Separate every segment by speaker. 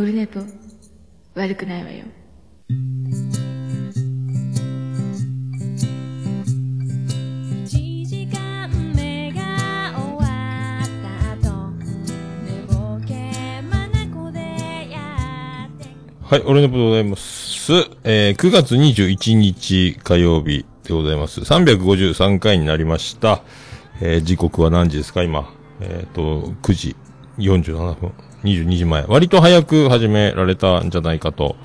Speaker 1: オルネポ悪くないわよ
Speaker 2: 1時間目が終わった後寝ぼけまなこでやって
Speaker 3: はい、俺のことでございます。えー、9月21日火曜日でございます。353回になりました。えー、時刻は何時ですか？今。えっ、と、9時47分。22時前。割と早く始められたんじゃないかと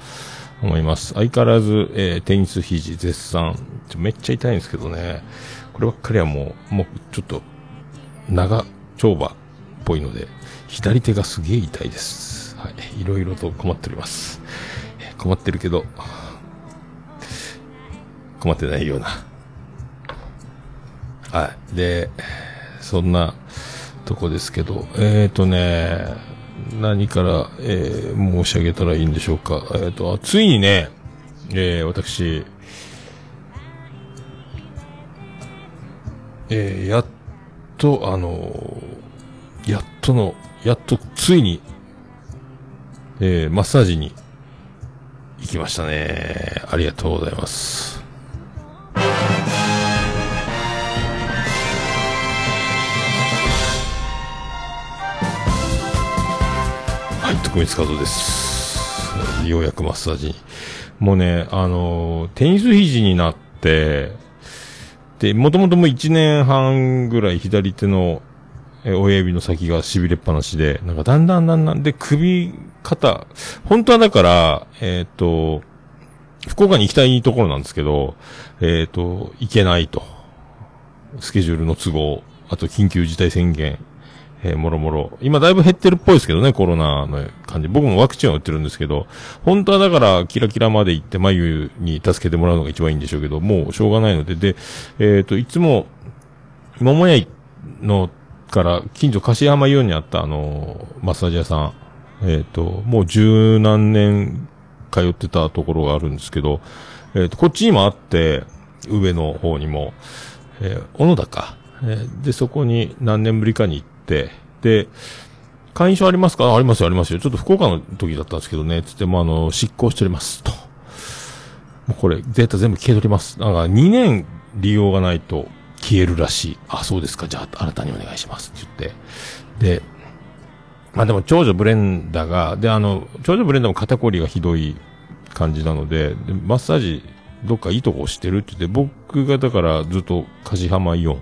Speaker 3: 思います。相変わらず、えー、テニス肘絶賛。めっちゃ痛いんですけどね。こればっかりはもう、もうちょっと、長丁場っぽいので、左手がすげえ痛いです。はい。いろいろと困っております。困ってるけど、困ってないような。はい。で、そんなとこですけど、えっ、ー、とね、何から、えー申し上げたらいいんでしょうか。えっ、と、ついにね、えー私、えーやっと、あのーやっとの、やっと、ついに、えーマッサージに行きましたね。ありがとうございます。はい、徳光和夫です。ようやくマッサージに。もうね、あのテニス肘になって、で、もともともう1年半ぐらい左手の、親指の先が痺れっぱなしで、なんかだんだんだんだんで首、肩、本当はだから、えっ、と、福岡に行きたいところなんですけど、えっ、と、行けないと。スケジュールの都合、あと緊急事態宣言、えーもろもろ。今だいぶ減ってるっぽいですけどね、コロナの感じ。僕もワクチンは打ってるんですけど、本当はだから、キラキラまで行って眉に助けてもらうのが一番いいんでしょうけど、もうしょうがないので、で、えっ、と、いつも、桃屋のから、近所柏山イオンにあったあの、マッサージ屋さん、えっ、と、もう十何年通ってたところがあるんですけど、えっ、と、こっちにもあって、上の方にも、えー小野田か。えーで、そこに何年ぶりかに行って、で、会員証ありますか？ありますよ、ありますよ。ちょっと福岡の時だったんですけどね、つってもあの、執行しております、と。もうこれ、データ全部消え取ります。なんか、2年利用がないと消えるらしい。あ、そうですか、じゃあ、新たにお願いします、って言って。で、まあでも、長女ブレンダーが、で、あの、長女ブレンダも肩こりがひどい感じなので、でマッサージ、どっかいいとこしてるって言って、僕がだからずっと梶浜イオン、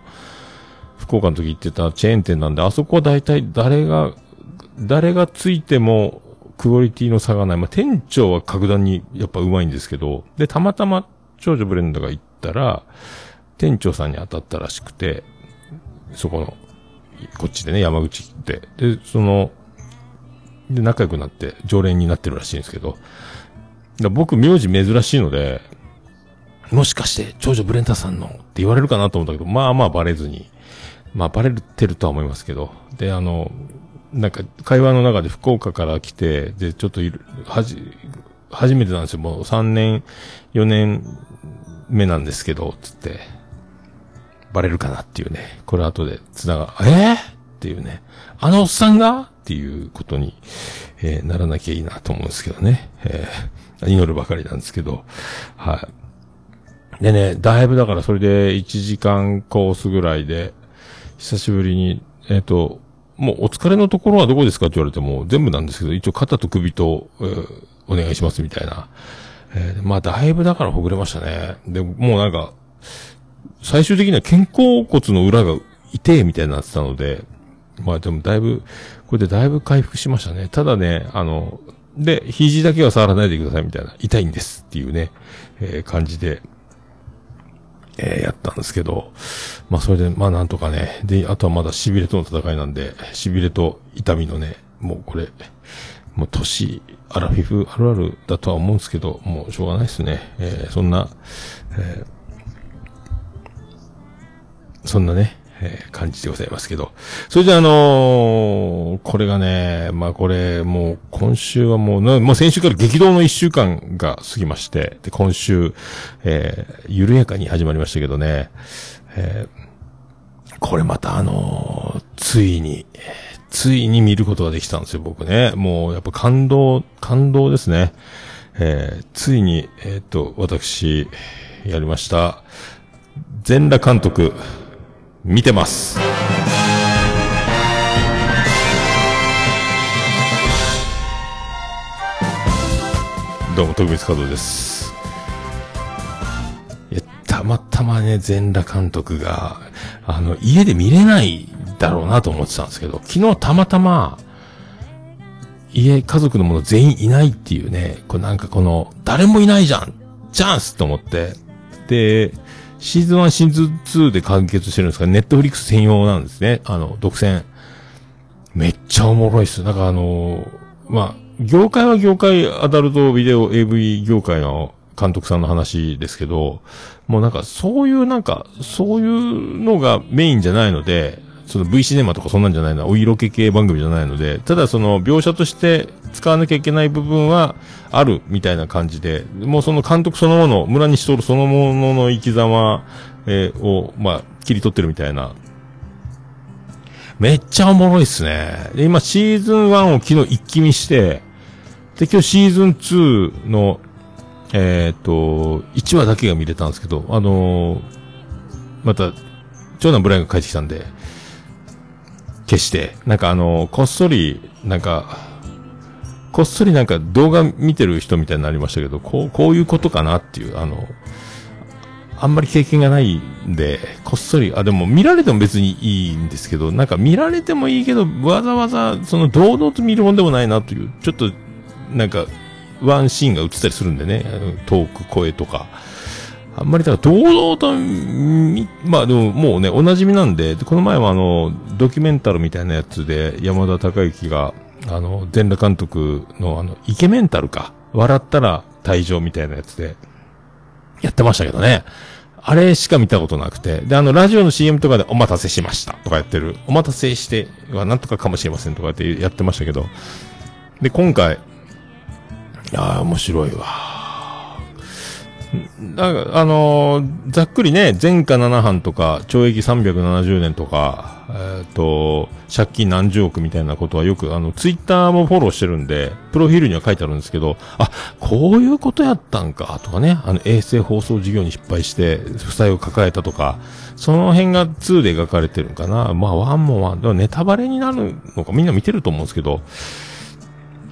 Speaker 3: 福岡の時行ってたチェーン店なんで、あそこは大体誰が、誰がついてもクオリティの差がない。まあ、店長は格段にやっぱ上手いんですけど、で、たまたま長女ブレンダが行ったら、店長さんに当たったらしくて、そこの、こっちでね、山口って。で、その、で、仲良くなって、常連になってるらしいんですけど、だ僕、名字珍しいので、もしかして、長女ブレンタさんのって言われるかなと思ったけど、まあまあバレずに、まあバレてるとは思いますけど、で、あの、なんか、会話の中で福岡から来て、で、ちょっといる、はじ、初めてなんですよ。もう3年、4年目なんですけど、つって、バレるかなっていうね。これ後で繋が、えー、っていうね。あのおっさんが？っていうことに、えーならなきゃいいなと思うんですけどね。えー祈るばかりなんですけど、はい。でね、だいぶだからそれで1時間コースぐらいで、久しぶりに、えっ、と、もうお疲れのところはどこですかって言われても全部なんですけど、一応肩と首と、えーお願いしますみたいな。えーまあだいぶだからほぐれましたね。で、もうなんか、最終的には肩甲骨の裏が痛えみたいになってたので、まあでもだいぶ、これでだいぶ回復しましたね。ただね、あの、で、肘だけは触らないでくださいみたいな、痛いんですっていうね、えー感じで、えーやったんですけど、まあそれで、まあなんとかね、で、あとはまだ痺れとの戦いなんで、痺れと痛みのね、もうこれ、もう年、アラフィフあるあるだとは思うんですけど、もうしょうがないですね。えーそんな、えーそんなね、えー感じでございますけど。それでああのーこれがね、まあこれ、もう今週はもうな、もう先週から激動の一週間が過ぎまして、で、今週、えー緩やかに始まりましたけどね、えーこれまたあのーついに、ついに見ることができたんですよ、僕ね。もう、やっぱ感動、感動ですね。えー、ついに、えっ、と、私、やりました。全裸監督、見てます。どうも、徳光和夫です。いや、たまたまね、全裸監督が、あの、家で見れないだろうなと思ってたんですけど、昨日たまたま、家、家族の者全員いないっていうね、これなんかこの、誰もいないじゃんチャンスと思って、で、シーズン1、シーズン2で完結してるんですか、ネットフリックス専用なんですね。あの、独占。めっちゃおもろいっす。なんかあのまあ、業界は業界、アダルトビデオ AV 業界の監督さんの話ですけど、もうなんかそういうなんか、そういうのがメインじゃないので、その V シネマとかそんなんじゃないの、お色気系番組じゃないので、ただその描写として使わなきゃいけない部分はあるみたいな感じで、もうその監督そのもの、村西徹そのものの生き様、えーを、まあ、切り取ってるみたいな。めっちゃおもろいっすね。で、今シーズン1を昨日一気見して、で、今日シーズン2の、えっ、と、1話だけが見れたんですけど、あのーまた、長男ブラインが帰ってきたんで、消して、なんかあのこっそり、なんか、こっそりなんか動画見てる人みたいになりましたけど、こう、こういうことかなっていう、あの、あんまり経験がないんで、こっそり、あ、でも見られても別にいいんですけど、なんか見られてもいいけど、わざわざ、その堂々と見るもんでもないなという、ちょっと、なんか、ワンシーンが映ったりするんでね、トーク、声とか。あんまりだから、堂々と、まあでももうね、お馴染みなんで、この前はあの、ドキュメンタルみたいなやつで、山田孝之が、あの、全裸監督のあの、イケメンタルか、笑ったら退場みたいなやつで、やってましたけどね。あれしか見たことなくて。で、あの、ラジオの CM とかでお待たせしましたとかやってる。お待たせしてはなんとかかもしれませんとかやってやってましたけど。で、今回、いや、面白いわ。んなんか、あのーざっくりね、前科7犯とか、懲役370年とか、えっ、と、借金何十億みたいなことはよく、あの、ツイッターもフォローしてるんで、プロフィールには書いてあるんですけど、あ、こういうことやったんか、とかね、あの、衛星放送事業に失敗して、負債を抱えたとか、その辺が2で描かれてるんかな。まあ、1も1、でもネタバレになるのか、みんな見てると思うんですけど、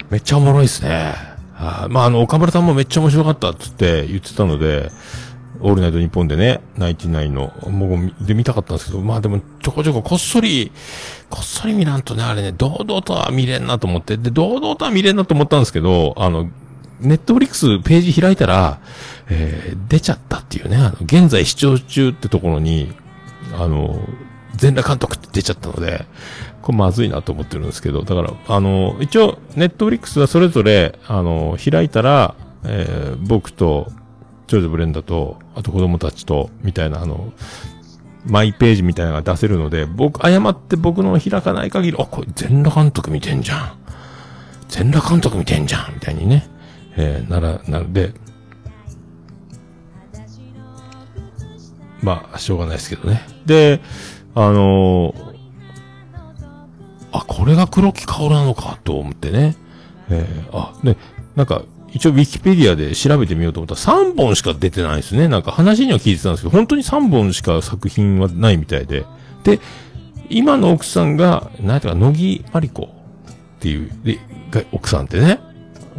Speaker 3: めっちゃおもろいですね。あまあ、あの、岡村さんもめっちゃ面白かったっつって言ってたので、オールナイトニッポンでね、ナインティナインの、もうで見たかったんですけど、まあでもちょこちょここっそり、こっそり見らんとね、あれね、堂々とは見れんなと思って、で、堂々とは見れんなと思ったんですけど、あの、ネットフリックスページ開いたら、えー、出ちゃったっていうね、あの、現在視聴中ってところに、あの、全裸監督って出ちゃったので、これまずいなと思ってるんですけど、だから、あの、一応、ネットフリックスはそれぞれ、あの、開いたら、えー僕と、長女ブレンダと、あと子供たちと、みたいな、あの、マイページみたいなのが出せるので、僕、誤って僕の開かない限り、あ、これ全裸監督見てんじゃん。全裸監督見てんじゃん。みたいにね。えーなら、なので、まあ、しょうがないですけどね。で、あのーあ、これが黒木薫なのか、と思ってね。えーあ、で、なんか、一応ウィキペディアで調べてみようと思ったら3本しか出てないですね。なんか話には聞いてたんですけど、本当に3本しか作品はないみたいで。で、今の奥さんが、なんていうか、乃木まりこっていう、で、奥さんってね。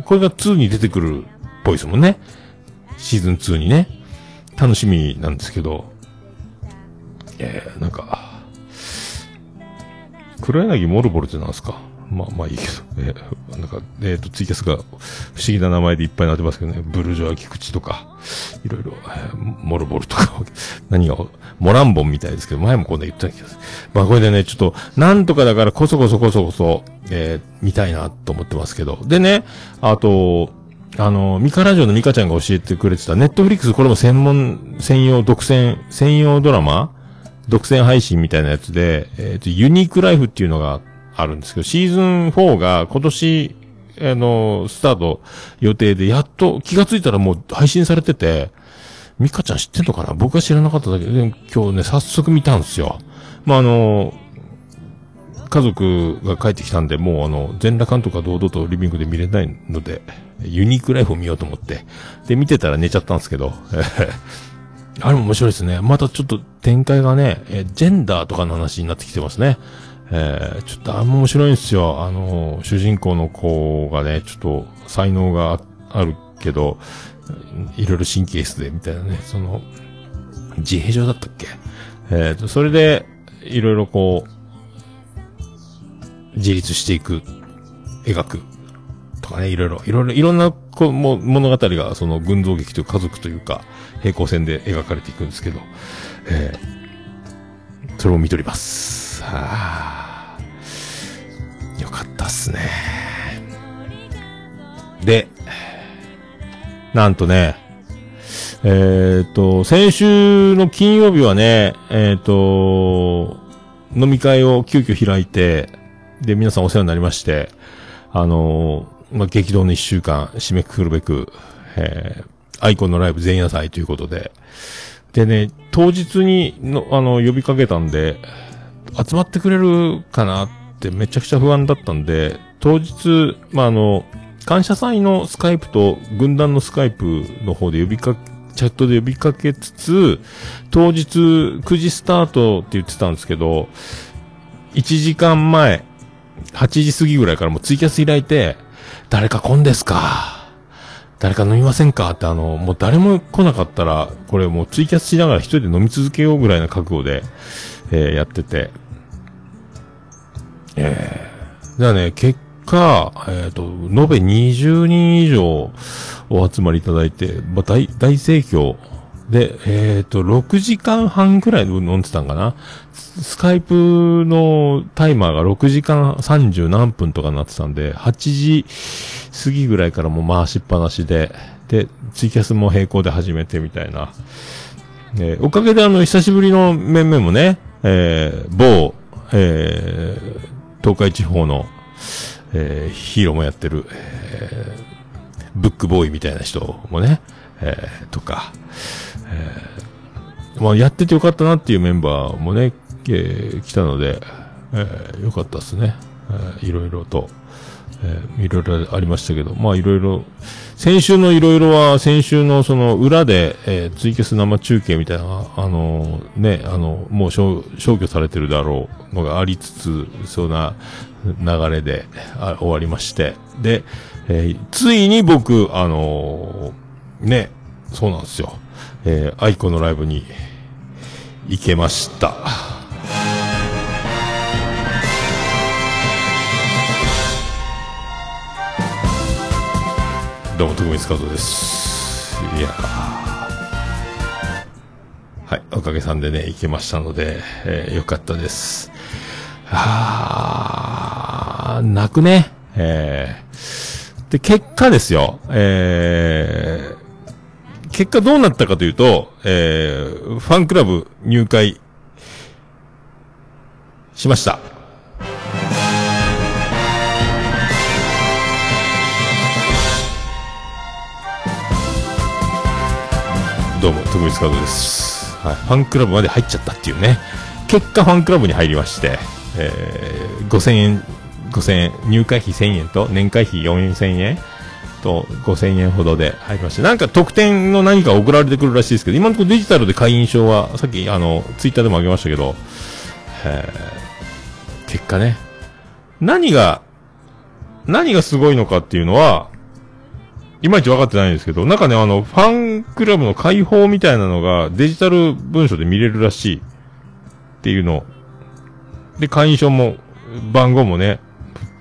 Speaker 3: これが2に出てくるっぽいですもんね。シーズン2にね。楽しみなんですけど。えー、なんか、黒柳モルボルってなんですか？まあまあいいけど。えーなんか、えっ、と、ツイキャスが不思議な名前でいっぱいなってますけどね。ブルジョア菊池とか、いろいろ、えーモルボルとか、何が、モランボンみたいですけど、前もこんな言った気がする。まあこれでね、ちょっと、なんとかだからこそこそこそこそ、えー見たいなと思ってますけど。でね、あと、あの、ミカラジオのミカちゃんが教えてくれてた、ネットフリックスこれも専門、専用、独占、専用ドラマ独占配信みたいなやつで、えっ、と、ユニークライフっていうのがあるんですけど、シーズン4が今年、あの、スタート予定で、やっと気がついたらもう配信されてて、ミカちゃん知ってんのかな？僕は知らなかっただけで、今日ね、早速見たんですよ。まあ、あの、家族が帰ってきたんで、もうあの、全裸監督が堂々とリビングで見れないので、ユニークライフを見ようと思って、で、見てたら寝ちゃったんですけど、あれも面白いですね。またちょっと展開がね、えジェンダーとかの話になってきてますね。えーちょっとあれも面白いんですよ。あの、主人公の子がね、ちょっと才能があるけど、いろいろ神経質で、みたいなね、その、自閉症だったっけ？えーと、それで、いろいろこう、自立していく、描く、とかね、いろいろ、いろいろ、いろんなこう物語が、その群像劇という家族というか、平行線で描かれていくんですけど、えーそれを見とります。はあ、よかったっすね。で、なんとね、えっ、と、先週の金曜日はね、えっ、と、飲み会を急遽開いて、で、皆さんお世話になりまして、あのまあ、激動の一週間、締めくくるべく、えーアイコンのライブ前夜祭ということで、でね、当日にの、あの、呼びかけたんで、集まってくれるかなってめちゃくちゃ不安だったんで、当日、まあ、あの、感謝祭のスカイプと軍団のスカイプの方で呼びかけ、チャットで呼びかけつつ、当日9時スタートって言ってたんですけど、1時間前、8時過ぎぐらいからもうツイキャス開いて、誰か来んですか？誰か飲みませんか？ってあの、もう誰も来なかったら、これもうツイキャスしながら一人で飲み続けようぐらいな覚悟で、えーやってて。えー、じゃあね、結果、えっ、と、延べ20人以上お集まりいただいて、まあ、大、大盛況。で、えっ、と、6時間半ぐらい飲んでたんかな？スカイプのタイマーが6時間30何分とかなってたんで、8時過ぎぐらいからもう回しっぱなしで、で、ツイキャスも並行で始めてみたいな。えーおかげであの、久しぶりの面々もね、えー某、え東海地方の、えヒーローもやってる、えブックボーイみたいな人もね、えとか、えーまあ、やっててよかったなっていうメンバーもね、えー来たので、えーよかったですね。えーいろいろと、えーいろいろありましたけど、まあいろいろ、先週のいろいろは、先週のその裏で、えーツイキャス生中継みたいな、あのーね、あの、もう消去されてるだろうのがありつつ、そんな流れで終わりまして、で、えーついに僕、あのーね、そうなんですよ。えーアイコのライブに行けました。どうも、徳光和夫です。いやはい、おかげさんでね、行けましたので、えーよかったです。あー、泣くね。えー、で、結果ですよ、えー、結果どうなったかというと、えー、ファンクラブ入会しました。どうも、徳光和夫です。はい、ファンクラブまで入っちゃったっていうね。結果ファンクラブに入りまして、えー、5000円、5000円、入会費1000円と年会費4000円と5000円ほどで入りまして、なんか特典の何か送られてくるらしいですけど、今のところデジタルで会員証は、さっきあの、ツイッターでもあげましたけど、結果ね、何が、何がすごいのかっていうのは、いまいち分かってないんですけど、なんかね、あの、ファンクラブの開放みたいなのがデジタル文書で見れるらしいっていうの。で、会員証も、番号もね、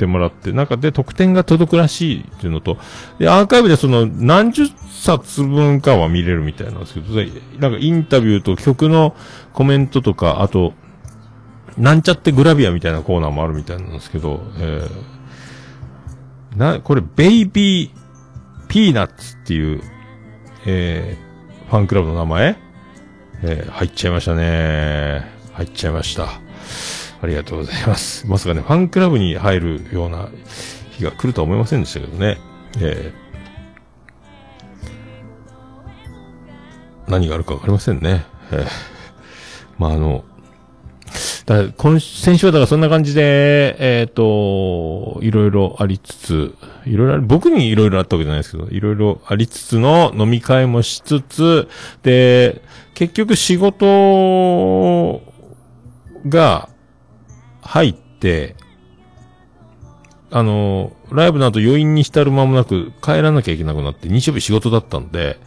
Speaker 3: ってもらって、なんかで特典が届くらしいっていうのと、で、アーカイブでその何十冊分かは見れるみたいなんですけど、なんかインタビューと曲のコメントとか、あと、なんちゃってグラビアみたいなコーナーもあるみたいなんですけど、えー、な、これ、ベイビー、ピーナッツっていう、えー、ファンクラブの名前？えー、入っちゃいましたね。入っちゃいました。ありがとうございます。まさかね、ファンクラブに入るような日が来るとは思いませんでしたけどね。えー、何があるかわかりませんね。えー、まあ、あの、だ今、先週はだからそんな感じで、えっ、と、いろいろありつつ、いろいろある、僕にいろいろあったわけじゃないですけど、いろいろありつつの飲み会もしつつ、で、結局仕事が入って、あの、ライブの後余韻に浸る間もなく帰らなきゃいけなくなって、日曜日仕事だったんで、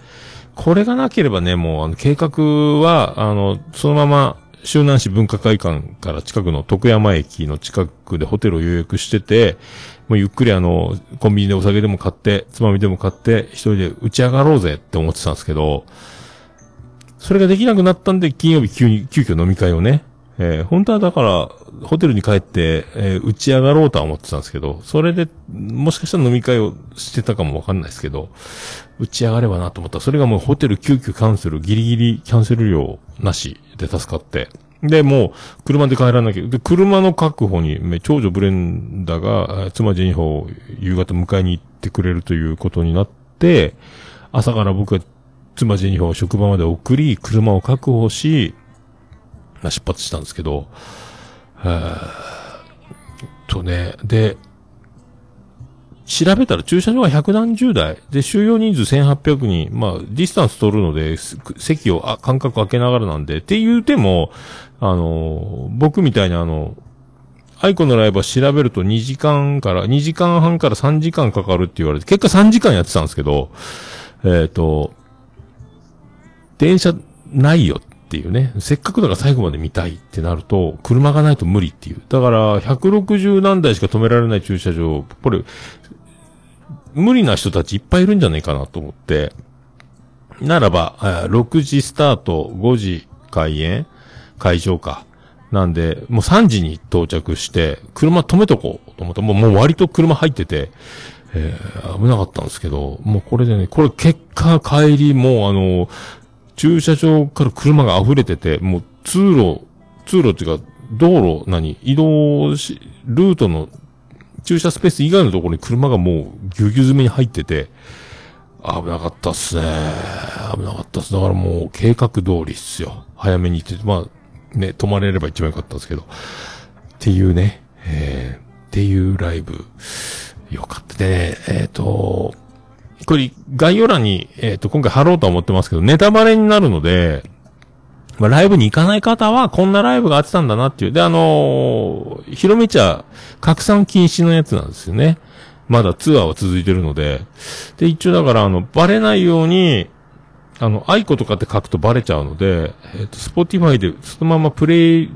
Speaker 3: これがなければね、もう、あの、計画は、あの、そのまま、周南市文化会館から近くの徳山駅の近くでホテルを予約してて、もうゆっくりあの、コンビニでお酒でも買って、つまみでも買って、一人で打ち上がろうぜって思ってたんですけど、それができなくなったんで、金曜日急に、急遽飲み会をね、えー本当はだから、ホテルに帰って、えー打ち上がろうとは思ってたんですけど、それで、もしかしたら飲み会をしてたかもわかんないですけど、打ち上がればなと思ったら、それがもうホテル急遽キャンセル、ギリギリキャンセル料なしで助かって。で、もう、車で帰らなきゃ。で、車の確保に、め長女ブレンダが、妻ジェニファーを夕方迎えに行ってくれるということになって、朝から僕は妻ジェニファーを職場まで送り、車を確保し、まあ、出発したんですけど、えーとね、で、調べたら駐車場が百何十台。で、収容人数1800人。まあ、ディスタンス取るので、席をあ間隔空けながらなんで。って言うても、あの、僕みたいにあの、aiko のライブは調べると2時間から、2時間半から3時間かかるって言われて、結果3時間やってたんですけど、えっ、と、電車ないよっていうね。せっかくだから最後まで見たいってなると、車がないと無理っていう。だから、160何台しか止められない駐車場、これ、無理な人たちいっぱいいるんじゃないかなと思って、ならば、6時スタート、5時開演会場か。なんで、もう3時に到着して、車止めとこうと思ったもうもう割と車入ってて、えー危なかったんですけど、もうこれでね、これ結果帰り、もうあの、駐車場から車が溢れてて、もう通路、通路っていうか、道路、何？移動し、ルートの駐車スペース以外のところに車がもうぎゅうぎゅう詰めに入ってて、危なかったっすね。危なかったっす。だからもう計画通りっすよ。早めに行って、まあ、ね、泊まれれば一番よかったんですけど。っていうね、えー、っていうライブ、よかったね。えっ、と、これ、概要欄に、えっ、と、今回貼ろうと思ってますけど、ネタバレになるので、まあ、ライブに行かない方は、こんなライブがあってたんだなっていう。で、あのー広めちゃ、拡散禁止のやつなんですよね。まだツアーは続いてるので。で、一応だから、あの、バレないように、あの、アイコとかって書くとバレちゃうので、えっ、と、 Spotify でそのままプレイ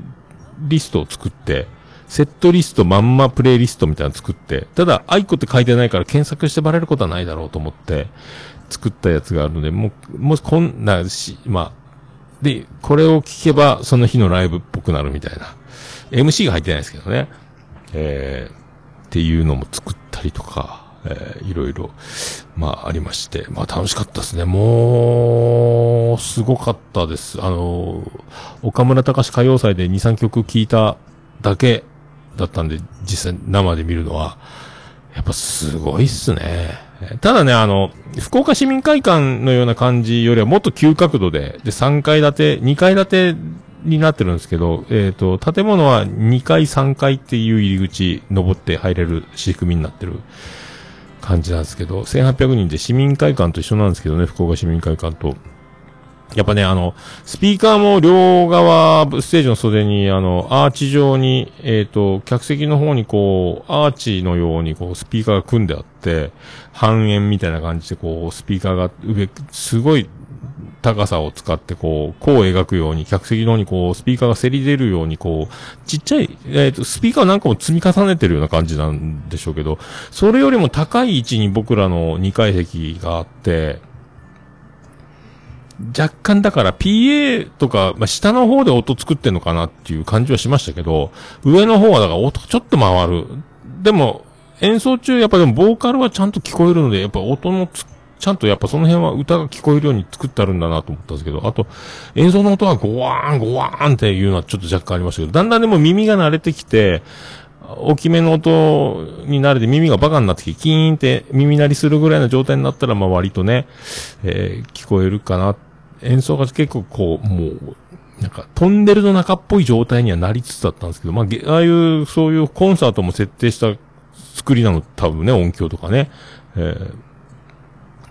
Speaker 3: リストを作って、セットリストまんまプレイリストみたいなの作って、ただ、アイコって書いてないから検索してバレることはないだろうと思って、作ったやつがあるので、もう、もしこんなし、まあ、で、これを聞けば、その日のライブっぽくなるみたいな。MC が入ってないですけどね。えー、っていうのも作ったりとか、えー、いろいろ、まあ、ありまして。まあ、楽しかったですね。もう、すごかったです。あの、岡村隆史歌謡祭で2、3曲聴いただけだったんで、実際生で見るのは、やっぱすごいっすね。ただね、あの、福岡市民会館のような感じよりはもっと急角度で、で、3階建て、2階建てになってるんですけど、えっ、と、建物は2階、3階っていう入り口、登って入れる仕組みになってる感じなんですけど、1800人で市民会館と一緒なんですけどね、福岡市民会館と。やっぱね、あの、スピーカーも両側、ステージの袖に、あの、アーチ状に、えっ、と、客席の方にこう、アーチのようにこう、スピーカーが組んであって、半円みたいな感じでこう、スピーカーが上、すごい高さを使ってこう、弧を描くように、客席の方にこう、スピーカーがせり出るようにこう、ちっちゃい、えっ、と、スピーカーなんかも積み重ねてるような感じなんでしょうけど、それよりも高い位置に僕らの2階席があって、若干だから PA とか、まあ、下の方で音作ってんのかなっていう感じはしましたけど、上の方はだから音ちょっと回る。でも、演奏中やっぱでもボーカルはちゃんと聞こえるので、やっぱ音のつ、ちゃんとやっぱその辺は歌が聞こえるように作ってあるんだなと思ったんですけど、あと、演奏の音はゴワーン、ゴワーンっていうのはちょっと若干ありましたけど、だんだんでも耳が慣れてきて、大きめの音に慣れて耳がバカになってきて、キーンって耳鳴りするぐらいの状態になったら、まあ割とね、えー聞こえるかなって。演奏が結構こう、もう、なんか、トンネルの中っぽい状態にはなりつつだったんですけど、まあ、ああいう、そういうコンサートも設定した作りなの、多分ね、音響とかね。えー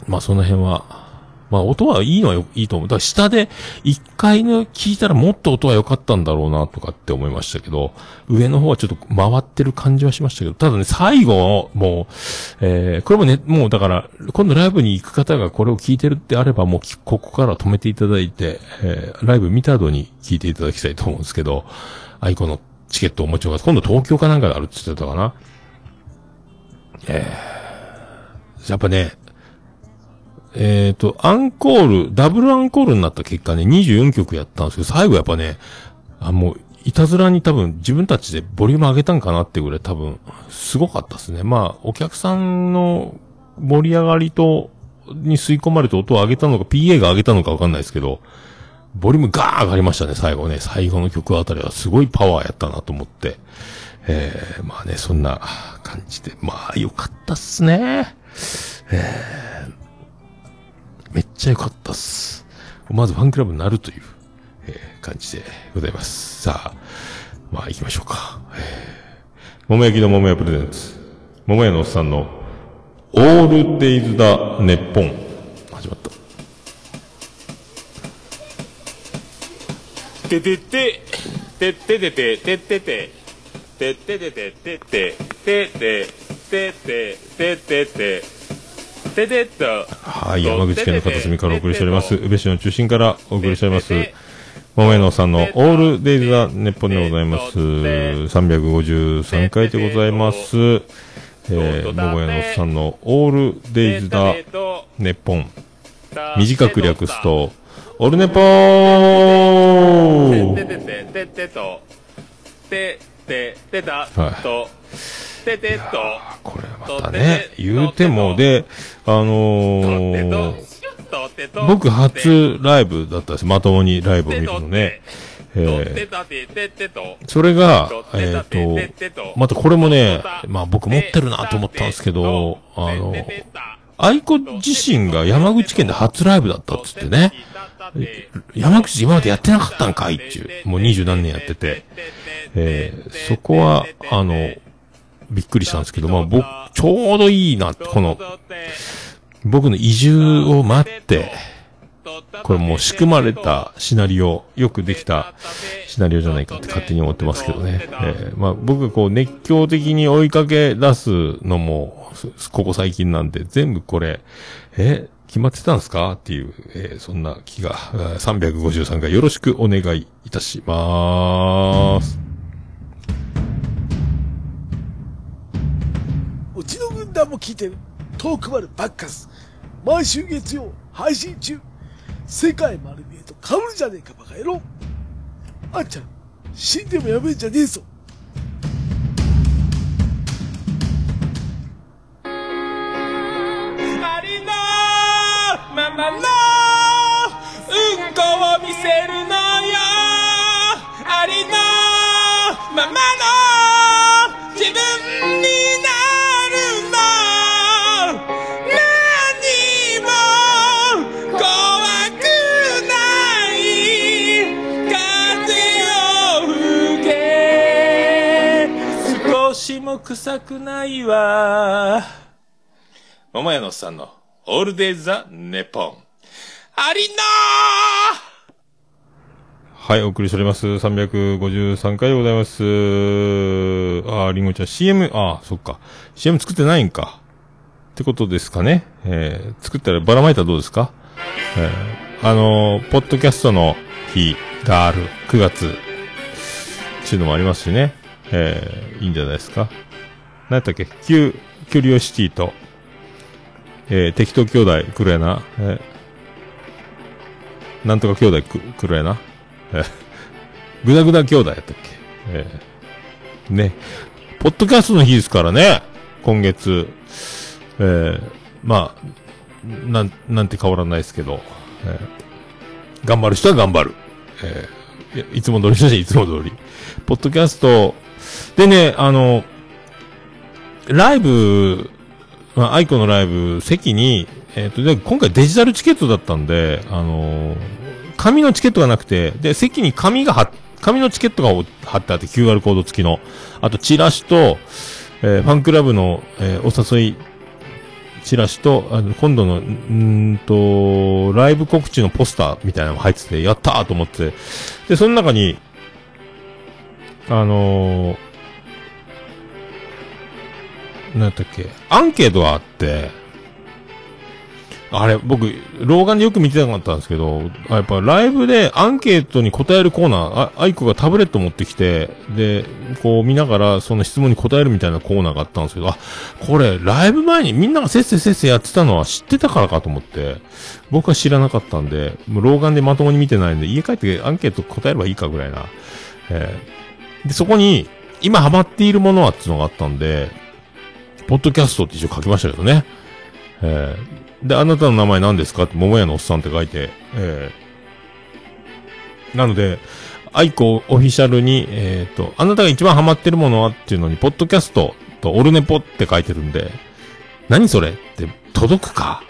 Speaker 3: まあ、その辺は、まあ、音はいいのはいいと思う。だから下で、一回の聞いたらもっと音は良かったんだろうな、とかって思いましたけど、上の方はちょっと回ってる感じはしましたけど、ただね、最後、もう、えー、これもね、もうだから、今度ライブに行く方がこれを聞いてるってあれば、もうここから止めていただいて、えー、ライブ見た後に聞いていただきたいと思うんですけど、アイコのチケットをお持ちの方、今度東京かなんかであるって言ってたかな。えー、やっぱね、えっ、と、アンコール、ダブルアンコールになった結果ね、24曲やったんですけど、最後やっぱね、あ、もう、いたずらに多分自分たちでボリューム上げたんかなってぐらい多分、すごかったですね。まあ、お客さんの盛り上がりと、に吸い込まれて音を上げたのか、PA が上げたのかわかんないですけど、ボリュームガー上がりましたね、最後ね。最後の曲あたりはすごいパワーやったなと思って。えー、まあね、そんな感じで。まあ、よかったっすね。めっちゃ良かったっす。まずファンクラブになるという、えー感じでございます。さあ、まあ行きましょうか。桃焼きの桃屋プレゼンツ。桃屋のおっさんの、オールデイズだ、ネッポン。始まった。
Speaker 4: ててて、てっててて、てってて、てっててて、てって、てって、てて、ててて、ててっと。
Speaker 3: はい、山口県の片隅からお送りしております。宇部市の中心からお送りしております。桃屋のさんのオールデイズだ、ネッポンでございます。353回でございます。えー、桃屋のさんのオールデイズだ、ネッポン。短く略すと、オルネポーはい
Speaker 4: と、ててと、
Speaker 3: これまたね、言うても、で、あのー、僕初ライブだったんです。まともにライブを見るのね。えー、それが、えっ、と、またこれもね、まあ僕持ってるなと思ったんですけど、あの、愛子自身が山口県で初ライブだったっつってね。山口今までやってなかったんかいっていう、もう二十何年やってて、えー、そこは、あの、びっくりしたんですけど、まあ僕、ちょうどいいな、この、僕の移住を待って、これもう仕組まれたシナリオ、よくできたシナリオじゃないかって勝手に思ってますけどね。えーまあ僕がこう熱狂的に追いかけ出すのも、ここ最近なんで、全部これ、え決まってたんですかっていう、えーそんな気が、353回よろしくお願いいたしまーす。
Speaker 5: うちの軍団も聞いてる。トークバルバッカス毎週月曜配信中。世界丸見えと被るじゃねえかバカ野郎。あんちゃん死んでもやめんじゃねえぞ。
Speaker 4: ありのままのうんこを見せるのよ。ありのままの臭くないわ桃屋のおっさんのオールデイ・ザ・ネポン。ありんな
Speaker 3: はい、お送りしております。353回でございます。あー、りんごちゃん、CM、あー、そっか。CM 作ってないんか。ってことですかね。えー、作ったらばらまいたらどうですか？えー、あのーポッドキャストの日がある9月、っていうのもありますしね。えー、いいんじゃないですか。何やったっけ？キュ、キュリオシティと、えー、適当兄弟、黒やな。えー、なんとか兄弟く、黒やな。えーぐだぐだ兄弟やったっけ？えーね。ポッドキャストの日ですからね。今月。えーまあ、なん、なんて変わらないですけど。えー頑張る人は頑張る。えーいつも通り、いつも通り。ポッドキャスト、でね、あの、ライブ、まあ、アイコのライブ、席に、えっ、と、で今回デジタルチケットだったんで、あのー紙のチケットがなくて、で、席に紙が貼っ、紙のチケットが貼ってあって、QR コード付きの。あと、チラシと、えーファンクラブの、えーお誘い、チラシと、あの、今度の、うんと、ライブ告知のポスターみたいなのが入ってて、やったーと思って。で、その中に、あのー、なんだっけ、アンケートがあって、あれ、僕、老眼でよく見てなかったんですけど、やっぱライブでアンケートに答えるコーナー、あ、アイコがタブレット持ってきて、で、こう見ながらその質問に答えるみたいなコーナーがあったんですけど、あ、これ、ライブ前にみんながせっせせっせやってたのは知ってたからかと思って、僕は知らなかったんで、もう老眼でまともに見てないんで、家帰ってアンケート答えればいいかぐらいな。えーで、そこに、今ハマっているものはっていうのがあったんで、ポッドキャストって一応書きましたけどね。えー。で、あなたの名前何ですか？って、桃屋のおっさんって書いて、えー。なので、アイコオフィシャルに、えっ、と、あなたが一番ハマってるものはっていうのに、ポッドキャストとオルネポって書いてるんで、何それ？って届くか？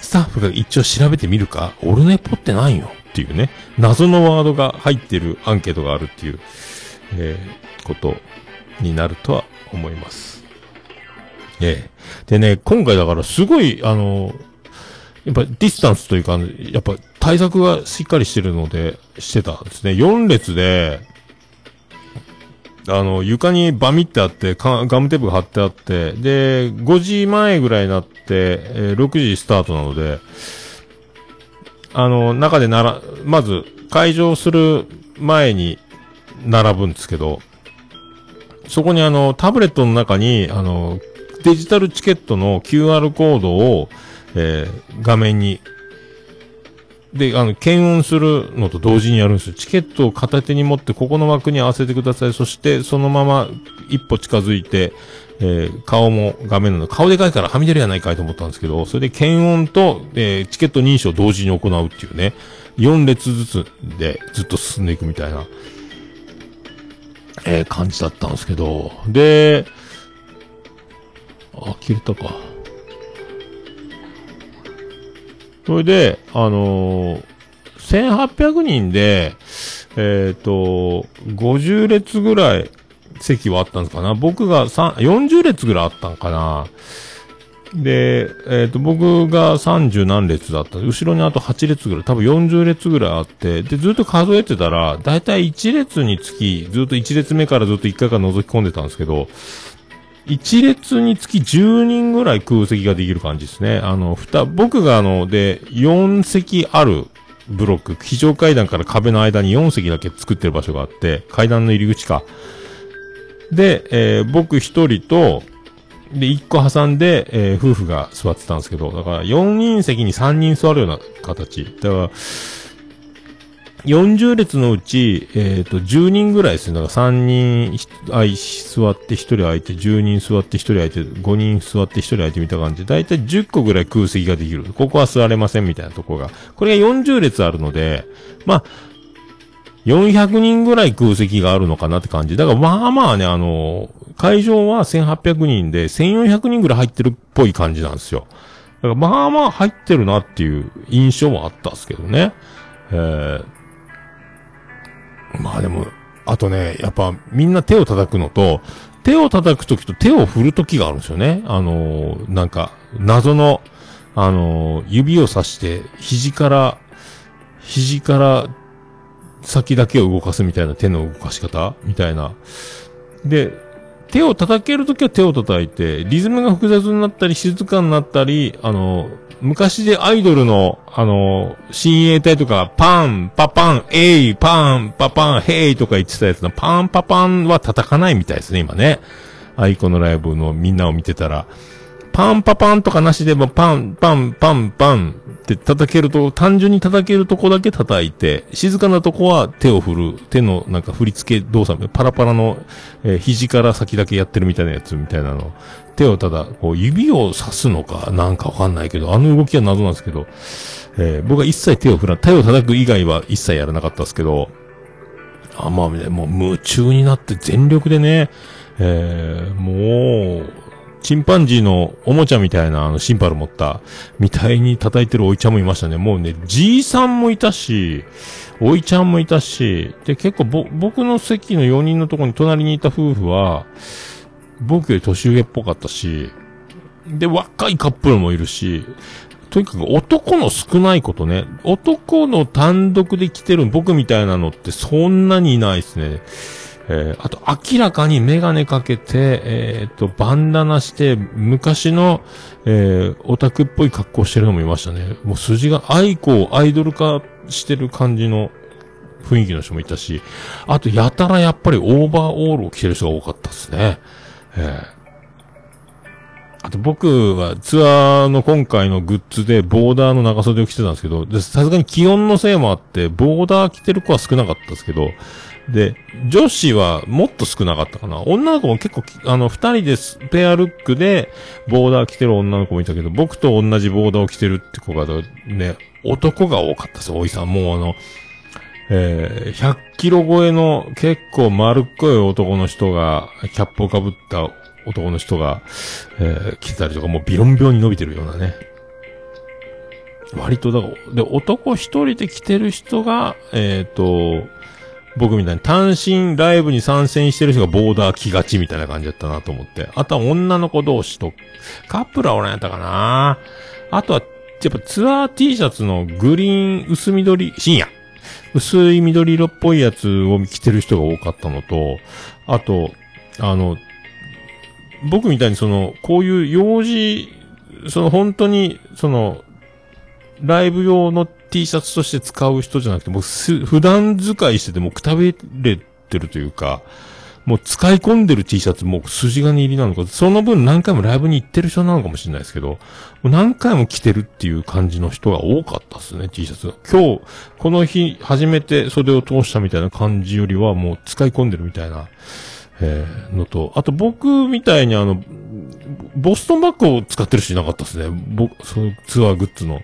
Speaker 3: スタッフが一応調べてみるか？オルネポって何よっていうね、謎のワードが入ってるアンケートがあるっていう、えーことになるとは思います。ええ。でね、今回だからすごい、あの、やっぱディスタンスというか、やっぱ対策がしっかりしてるので、してたんですね。4列で、あの、床にバミってあって、ガムテープが貼ってあって、で、5時前ぐらいになって、え6時スタートなので、あの、中でなら、まず、会場する前に並ぶんですけど、そこにあの、タブレットの中に、あの、デジタルチケットの QR コードを、えー画面に、で、あの、検温するのと同時にやるんですよ。チケットを片手に持って、ここの枠に合わせてください。そして、そのまま一歩近づいて、えー顔も画面の。顔でかいからはみ出るやないかいと思ったんですけど、それで検温と、えーチケット認証同時に行うっていうね。4列ずつでずっと進んでいくみたいな、えー感じだったんですけど、で、あ、切れたか。それで、あのー1800人で、えっ、と、50列ぐらい席はあったんですかな。僕が40列ぐらいあったんかな。で、えっ、と、僕が30何列だった。後ろにあと8列ぐらい、多分40列ぐらいあって、で、ずっと数えてたら、だいたい1列につき、ずっと1列目からずっと1回から覗き込んでたんですけど、一列につき10人ぐらい空席ができる感じですね。あの、ふた、僕があの、で、4席あるブロック、非常階段から壁の間に4席だけ作ってる場所があって、階段の入り口か。で、えー僕一人と、で、一個挟んで、えー夫婦が座ってたんですけど、だから4人席に3人座るような形。だから、40列のうち、えっ、と、10人ぐらいですね。だから3人座って1人空いて、10人座って1人空いて、5人座って1人空いてみた感じで、だいたい10個ぐらい空席ができる。ここは座れませんみたいなとこが。これが40列あるので、まあ、400人ぐらい空席があるのかなって感じ。だからまあまあね、あの、会場は1800人で、1400人ぐらい入ってるっぽい感じなんですよ。だからまあまあ入ってるなっていう印象もあったんですけどね。えーまあでも、あとね、やっぱみんな手を叩くのと、手を叩くときと手を振るときがあるんですよね。あのーなんか、謎の、あのー指をさして、肘から、肘から先だけを動かすみたいな手の動かし方？みたいな。で、手を叩けるときは手を叩いて、リズムが複雑になったり、静かになったり、あの、昔でアイドルの、あの、親衛隊とか、パン、パパン、エイ、パン、パパン、ヘイとか言ってたやつの、パン、パパンは叩かないみたいですね、今ね。アイコのライブのみんなを見てたら。パンパパンとかなしでもパン、パン、パン、パンって叩けると、単純に叩けるとこだけ叩いて、静かなとこは手を振る、手のなんか振り付け動作、パラパラの、えー肘から先だけやってるみたいなやつみたいなの。手をただ、こう指をさすのかなんかわかんないけど、あの動きは謎なんですけど、えー僕は一切手を振ら、手を叩く以外は一切やらなかったですけど、あ、まあ、もう夢中になって全力でね、えーもう、チンパンジーのおもちゃみたいなあのシンパル持った、みたいに叩いてるおいちゃんもいましたね。もうね、じいさんもいたし、おいちゃんもいたし、で、結構ぼ、僕の席の4人のところに隣にいた夫婦は、僕より年上っぽかったし、で、若いカップルもいるし、とにかく男の少ないことね。男の単独で来てる僕みたいなのってそんなにいないですね。えーあと明らかにメガネかけて、えっ、と、バンダナして、昔の、えーオタクっぽい格好してるのもいましたね。もう筋が、アイコをアイドル化してる感じの雰囲気の人もいたし、あと、やたらやっぱりオーバーオールを着てる人が多かったですね。えーあと僕はツアーの今回のグッズでボーダーの長袖を着てたんですけど、さすがに気温のせいもあって、ボーダー着てる子は少なかったですけど、で、女子はもっと少なかったかな。女の子も結構、あの、二人です、ペアルックで、ボーダー着てる女の子もいたけど、僕と同じボーダーを着てるって子が、ね、男が多かったです、おいさん。もうあの、えー、100キロ超えの結構丸っこい男の人が、キャップをかぶった男の人が、えー、来てたりとか、もうビロンビロンに伸びてるようなね。割とだ、で、男一人で来てる人が、えっ、と、僕みたいに単身ライブに参戦してる人がボーダー着がちみたいな感じだったなと思って。あとは女の子同士と、カップルはおらんやったかなあとは、やっぱツアー T シャツのグリーン薄緑、深夜。薄い緑色っぽいやつを着てる人が多かったのと、あと、あの、僕みたいにその、こういう用事、その本当に、その、ライブ用の T シャツとして使う人じゃなくて、もう、普段使いしててもくたびれてるというか、もう使い込んでる T シャツもう筋金入りなのか、その分何回もライブに行ってる人なのかもしれないですけど、何回も着てるっていう感じの人が多かったですね、T シャツが。今日、この日、初めて袖を通したみたいな感じよりはもう使い込んでるみたいな、えーのと、あと僕みたいにあの、ボストンバッグを使ってる人いなかったですね。ぼ、そのツアーグッズの。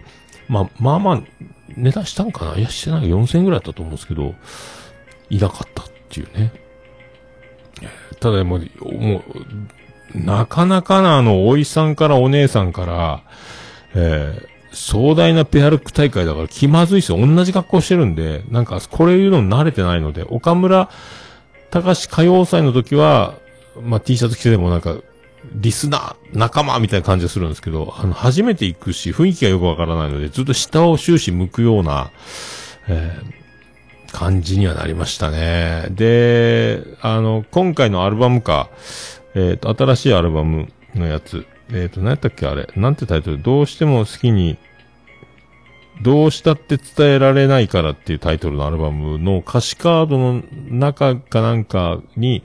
Speaker 3: まあ、まあまあ、値段したんかな？いや、してない。4000円ぐらいだったと思うんですけど、いなかったっていうね。ただもう、もう、なかなかなあの、おいさんからお姉さんから、えー壮大なペアルック大会だから気まずいですよ。同じ格好してるんで、なんか、これ言うの慣れてないので、岡村隆史歌謡祭の時は、まあ、T シャツ着ててもなんか、リスナー、仲間みたいな感じがするんですけど、あの、初めて行くし、雰囲気がよくわからないので、ずっと下を終始向くような、えー感じにはなりましたね。で、あの、今回のアルバムか、えっ、と、新しいアルバムのやつ、えっ、と、何やったっけあれ、なんてタイトル、どうしても好きに、どうしたって伝えられないからっていうタイトルのアルバムの歌詞カードの中かなんかに、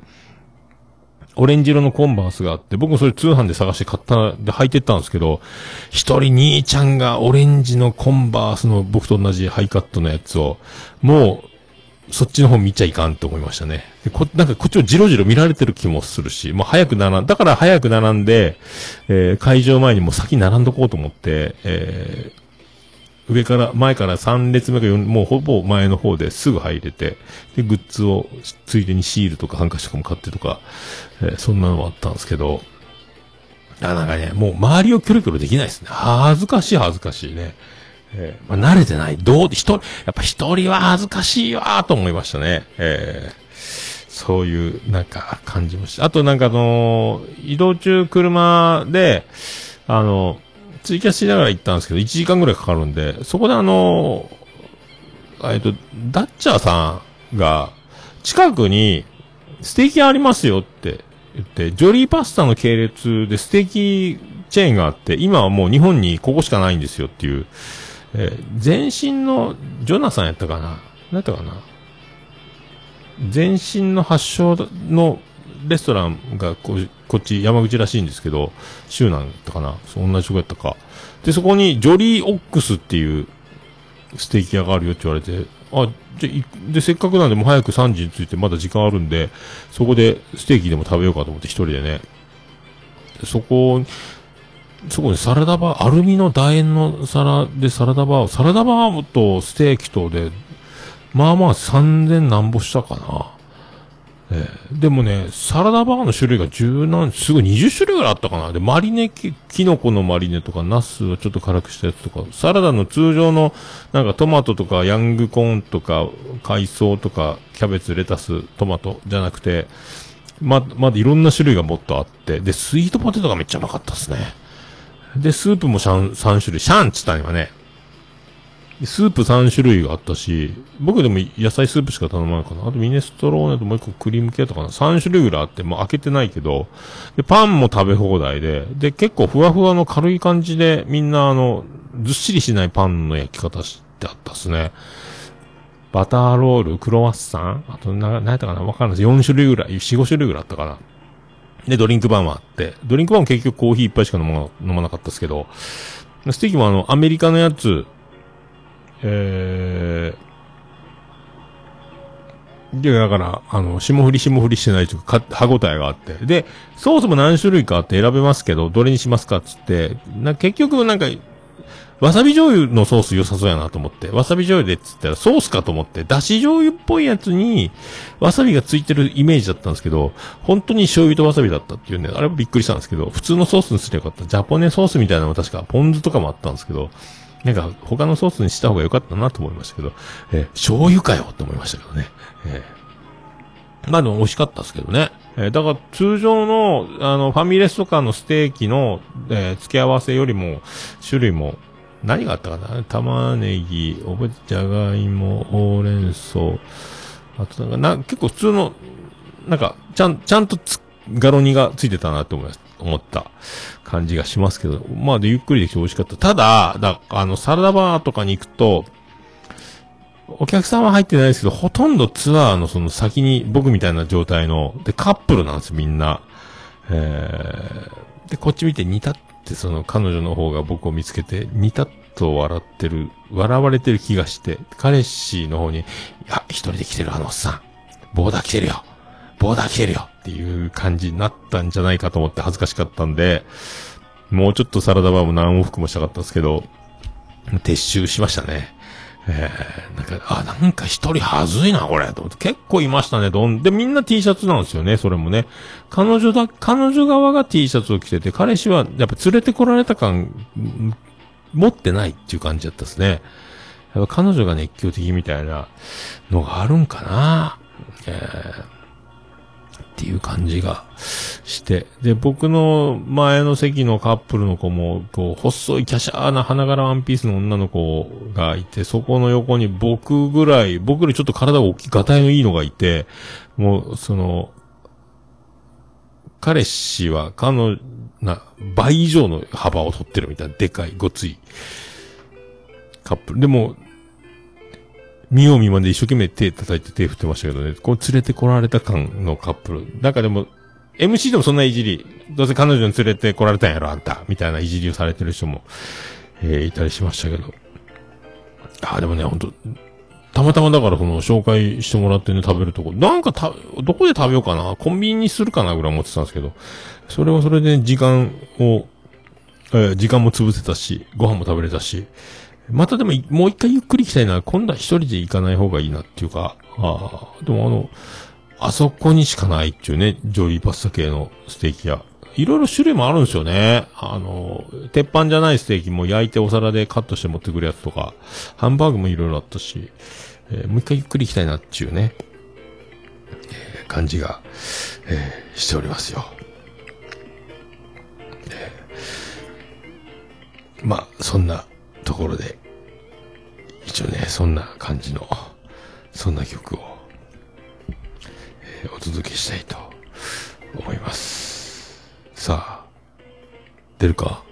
Speaker 3: オレンジ色のコンバースがあって、僕もそれ通販で探して買った、で履いてったんですけど、一人兄ちゃんがオレンジのコンバースの僕と同じハイカットのやつを、もう、そっちの方見ちゃいかんと思いましたね。でこなんかこっちをじろじろ見られてる気もするし、もう早く並ん、だから早く並んで、えー会場前にもう先並んどこうと思って、えー上から、前から3列目か4、もうほぼ前の方ですぐ入れて、で、グッズを、ついでにシールとかハンカチとかも買ってとか、えーそんなのもあったんですけど、あ、なんかね、もう周りをキョロキョロできないですね。恥ずかしい恥ずかしいね。えーまあ、慣れてない。どう、一人、やっぱ一人は恥ずかしいわーと思いましたね。えーそういう、なんか、感じました。あと、なんかあのー移動中車で、あのツイキャスしながら行ったんですけど、1時間ぐらいかかるんで、そこであのーえっと、ダッチャーさんが、近くに、ステーキありますよって言って、ジョリーパスタの系列でステーキチェーンがあって、今はもう日本にここしかないんですよっていう、えー前身のジョナサンやったかな？何やったかな？前身の発祥のレストランがここっち山口らしいんですけど、州なんだったかな？そ同じとこやったか。で、そこにジョリーオックスっていうステーキ屋があるよって言われて、あ、じゃ、で、せっかくなんでもう早く3時に着いてまだ時間あるんで、そこでステーキでも食べようかと思って一人でね。そこ、そこにサラダバー、アルミの楕円の皿でサラダバーを、サラダバーとステーキとで、まあまあ3000何ぼしたかな。えーでもね、サラダバーの種類が十何、すごい20種類ぐらいあったかな。で、マリネキ、キノコのマリネとか、ナスをちょっと辛くしたやつとか、サラダの通常の、なんかトマトとか、ヤングコーンとか、海藻とか、キャベツ、レタス、トマトじゃなくて、ま、まだいろんな種類がもっとあって、で、スイートポテトがめっちゃうまかったですね。で、スープもシャン、3種類、シャンっつったん今ね。スープ3種類があったし、僕でも野菜スープしか頼まないかな。あとミネストローネともう一個クリーム系とかな。3種類ぐらいあって、もう開けてないけど、で、パンも食べ放題で、で、結構ふわふわの軽い感じで、みんなあの、ずっしりしないパンの焼き方してあったっすね。バターロール、クロワッサンあと、な、なやったかなわかんないです。4種類ぐらい、4、5種類ぐらいあったかな。で、ドリンクバーもあって、ドリンクバーも結局コーヒー一杯しか飲ま飲まなかったですけど、ステーキもあの、アメリカのやつ、えー、で、だから、あの、霜降り霜降りしてないというか、歯応えがあって。で、ソースも何種類かあって選べますけど、どれにしますかっつって、な、結局なんか、わさび醤油のソース良さそうやなと思って、わさび醤油でっつったらソースかと思って、だし醤油っぽいやつに、わさびがついてるイメージだったんですけど、本当に醤油とわさびだったっていうね、あれもびっくりしたんですけど、普通のソースにすればよかった。ジャポネソースみたいなのも確か、ポン酢とかもあったんですけど、なんか他のソースにした方が良かったなと思いましたけど、えー醤油かよって思いましたけどね。えーまあでも美味しかったですけどね。えーだから通常の、あの、ファミレスとかのステーキの、え付け合わせよりも、種類も、何があったかな？玉ねぎ、おぼじゃがいも、ほうれん草、あとなんか、な、結構普通の、なんか、ちゃん、ちゃんとつ、ガロニがついてたなって思います。思った感じがしますけど、まあでゆっくりできて美味しかった。ただ、だ、あの、サラダバーとかに行くと、お客さんは入ってないですけど、ほとんどツアーのその先に僕みたいな状態の、で、カップルなんですみんな。えー、で、こっち見て似たって、その彼女の方が僕を見つけて、似たと笑ってる、笑われてる気がして、彼氏の方に、いや、一人で来てるあのおっさん、ボーダー来てるよボーダー来てるよっていう感じになったんじゃないかと思って恥ずかしかったんで、もうちょっとサラダバーも何往復もしたかったんですけど、撤収しましたね。えー、なんか、あ、なんか一人はずいな、これ、と思って。結構いましたね、どん。で、みんな T シャツなんですよね、それもね。彼女だ、彼女側が T シャツを着てて、彼氏は、やっぱ連れてこられた感、持ってないっていう感じだったですね。やっぱ彼女が熱狂的みたいなのがあるんかな。えーっていう感じがして。で、僕の前の席のカップルの子も、こう、細いキャシャーな花柄ワンピースの女の子がいて、そこの横に僕ぐらい、僕よりちょっと体が大きい、ガタイのいいのがいて、もう、その、彼氏は彼女な、倍以上の幅を取ってるみたいな、でかい、ごつい、カップル。でも、見よう見まで一生懸命手叩いて手振ってましたけどね、こう連れてこられた感のカップル。なんかでも、MC でもそんないじり、どうせ彼女に連れてこられたんやろ、あんた、みたいないじりをされてる人も、えーいたりしましたけど。ああ、でもね、ほんと、たまたまだからその紹介してもらってね、食べるとこ、なんかた、どこで食べようかな、コンビニにするかなぐらい思ってたんですけど、それはそれで時間を、えー時間も潰せたし、ご飯も食べれたし、またでも、もう一回ゆっくり行きたいな。今度は一人で行かない方がいいなっていうか、ああ、でもあの、あそこにしかないっていうね、ジョリーパスタ系のステーキ屋。いろいろ種類もあるんですよね。あの、鉄板じゃないステーキも焼いてお皿でカットして持ってくるやつとか、ハンバーグもいろいろあったし、えーもう一回ゆっくり行きたいなっていうね、えー感じが、えーしておりますよ。えーまあ、そんなところで、一応ね、そんな感じの、そんな曲を、えーお届けしたいと思います。さあ、出るか？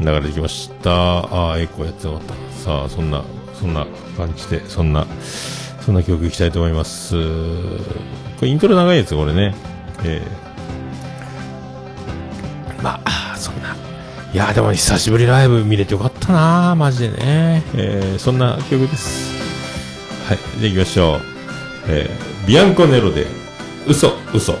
Speaker 3: 流れてきました。ああ、エコーやってなかった。さあ、そんな、そんな感じで、そんな、そんな曲いきたいと思います。これイントロ長いやつ、これね。えーまあ、そんな。いや、でも久しぶりライブ見れてよかったなマジでね。えーそんな曲です。はい、じゃあ行きましょう。えービアンコネロで、嘘、嘘。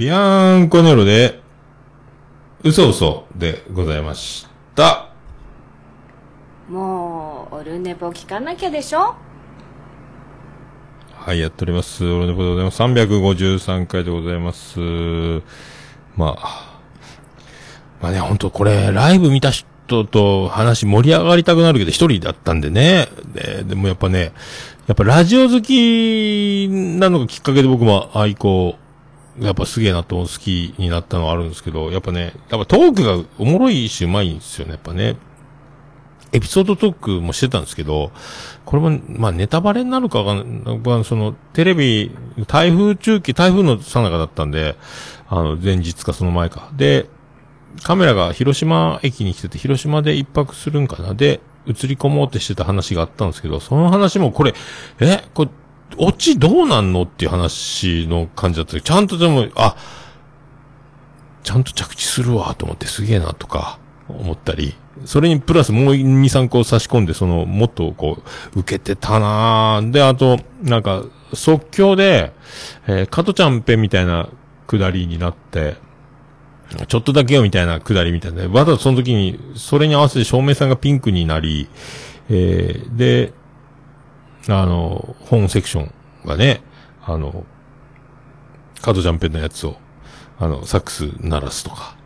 Speaker 3: ビアンコネロで、嘘嘘でございました。
Speaker 6: もうオルネポ聞かなきゃでしょ？
Speaker 3: はい、やっております。俺のことでございます。353回でございます。まあ、まあね、本当これ、ライブ見た人と話盛り上がりたくなるけど、一人だったんでね。で、でもやっぱね、やっぱラジオ好きなのがきっかけで僕も愛好、やっぱすげえなと好きになったのはあるんですけど、やっぱね、やっぱトークがおもろいしうまいんですよね、やっぱね。エピソードトークもしてたんですけど、これも、まあ、ネタバレになるかわかんない。僕はその、テレビ、台風中期、台風の最中だったんで、あの、前日かその前か。で、カメラが広島駅に来てて、広島で一泊するんかな。で、映り込もうってしてた話があったんですけど、その話もこれ、え、これ、オチどうなんのっていう話の感じだったけどちゃんとでも、あ、ちゃんと着地するわと思ってすげえなとか思ったり、それにプラスもう2、3個差し込んで、その、もっとこう、受けてたなぁ。で、あと、なんか、即興で、えー、加トちゃんぺみたいなくだりになって、ちょっとだけよみたいなくだりみたいな。わざとその時に、それに合わせて照明さんがピンクになり、えー、で、あの、本セクションがね、あの、加トちゃんぺのやつを、あの、サックス鳴らすとか、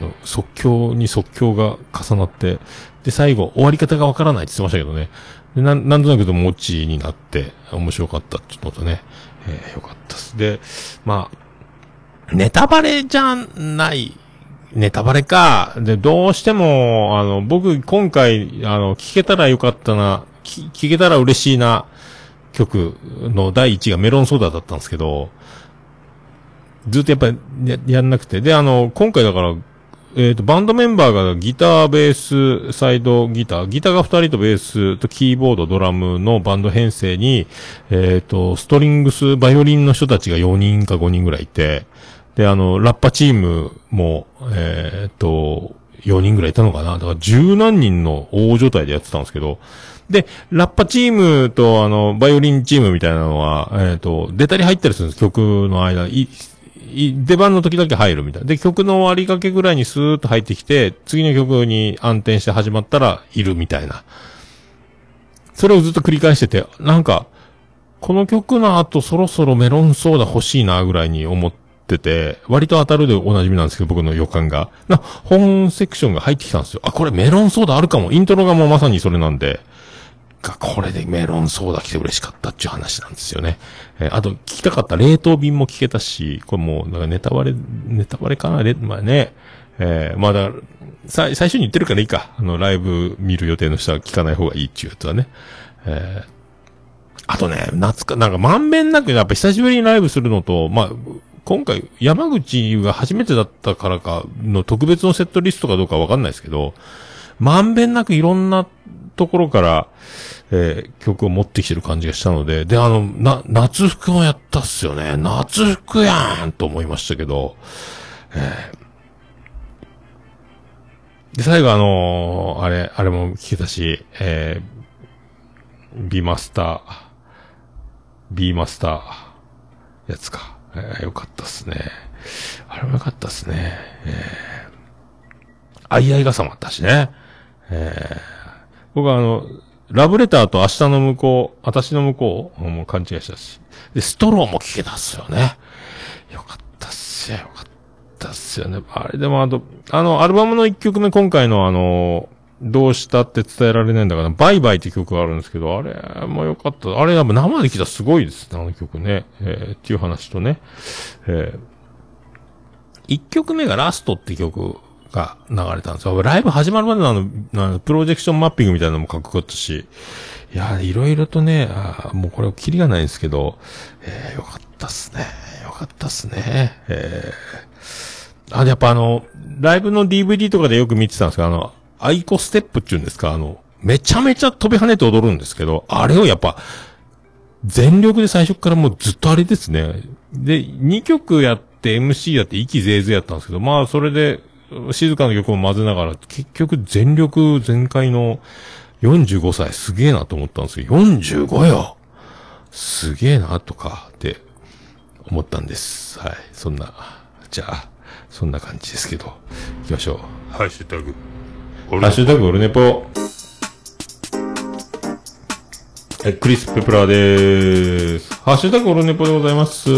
Speaker 3: あの、即興に即興が重なって、で、最後、終わり方がわからないって言ってましたけどね。で、なん、なんとなくともオチになって、面白かったっていうのとね、えーよかったです。で、まあ、ネタバレじゃない、ネタバレか。で、どうしても、あの、僕、今回、あの、聞けたらよかったな、聞けたら嬉しいな、曲の第一がメロンソーダだったんですけど、ずっとやっぱりややんなくて。で、あの、今回だから、えっ、と、バンドメンバーがギター、ベース、サイドギター、ギターが2人とベースとキーボード、ドラムのバンド編成に、えっ、と、ストリングス、バイオリンの人たちが4人か5人ぐらいいて、で、あの、ラッパチームも、えっ、と、4人ぐらいいたのかなだから十何人の大所帯でやってたんですけど、で、ラッパチームと、あの、バイオリンチームみたいなのは、えっ、と、出たり入ったりするんです、曲の間。い、い、出番の時だけ入るみたいな。で、曲の終わりかけぐらいにスーッと入ってきて、次の曲に暗転して始まったら、いるみたいな。それをずっと繰り返してて、なんか、この曲の後そろそろメロンソーダ欲しいなぐらいに思ってて、割と当たるでおなじみなんですけど、僕の予感が。な、本セクションが入ってきたんですよ。あ、これメロンソーダあるかも。イントロがもうまさにそれなんで。が、これでメロンソーダ来て嬉しかったっていう話なんですよね。えーあと、聞きたかった冷凍便も聞けたし、これもう、なんかネタバレ、ネタバレかな？レまあね。えーまあだから、さ、最初に言ってるからいいか。あの、ライブ見る予定の人は聞かない方がいいっていうやつはね。えーあとね、夏か、なんかまんべんなくやっぱ久しぶりにライブするのと、まあ、今回山口が初めてだったからかの特別のセットリストかどうかわかんないですけど、まんべんなくいろんなところから、えー曲を持ってきてる感じがしたので、で、あの、な、夏服もやったっすよね。夏服やんと思いましたけど、えーで、最後あのーあれ、あれも聞けたし、えー、ビマスター、ビーマスター、やつか。えーよかったっすね。あれもよかったっすね。えー、あいあい傘もあったしね。えー、僕はあの、ラブレターと明日の向こう、私の向こう、もう勘違いしたし。で、ストローも聞けたっすよね。よかったっすよ、よかったっすよね。あれでもあと、あの、アルバムの一曲目、今回のあの、どうしたって伝えられないんだから、バイバイって曲があるんですけど、あれもよかった。あれやっぱ生で聴いたらすごいですね、あの曲ね。えーっていう話とね。えー一曲目がラストって曲が流れたんですよ。ライブ始まるまでのあの、あのプロジェクションマッピングみたいなのもかっこよかったし、いや、いろいろとね、あもうこれキリがないんですけど、えーよかったっすね。よかったっすね。えーあ、でやっぱあの、ライブの DVD とかでよく見てたんですけど、あの、アイコステップっていうんですか、あの、めちゃめちゃ飛び跳ねて踊るんですけど、あれをやっぱ、全力で最初からもうずっとあれですね。で、2曲やって MC やって息ぜいぜいやったんですけど、まあそれで静かな曲を混ぜながら、結局全力全開の45歳すげえなと思ったんですけど、45よすげえなとかって思ったんです。はい。そんな、じゃあ、そんな感じですけど、行きましょう。ハッシュタグ。ハッシュタグオルネポ。え、クリス・ペプラーでーす。ハッシュタグオルネポでございます。ツイ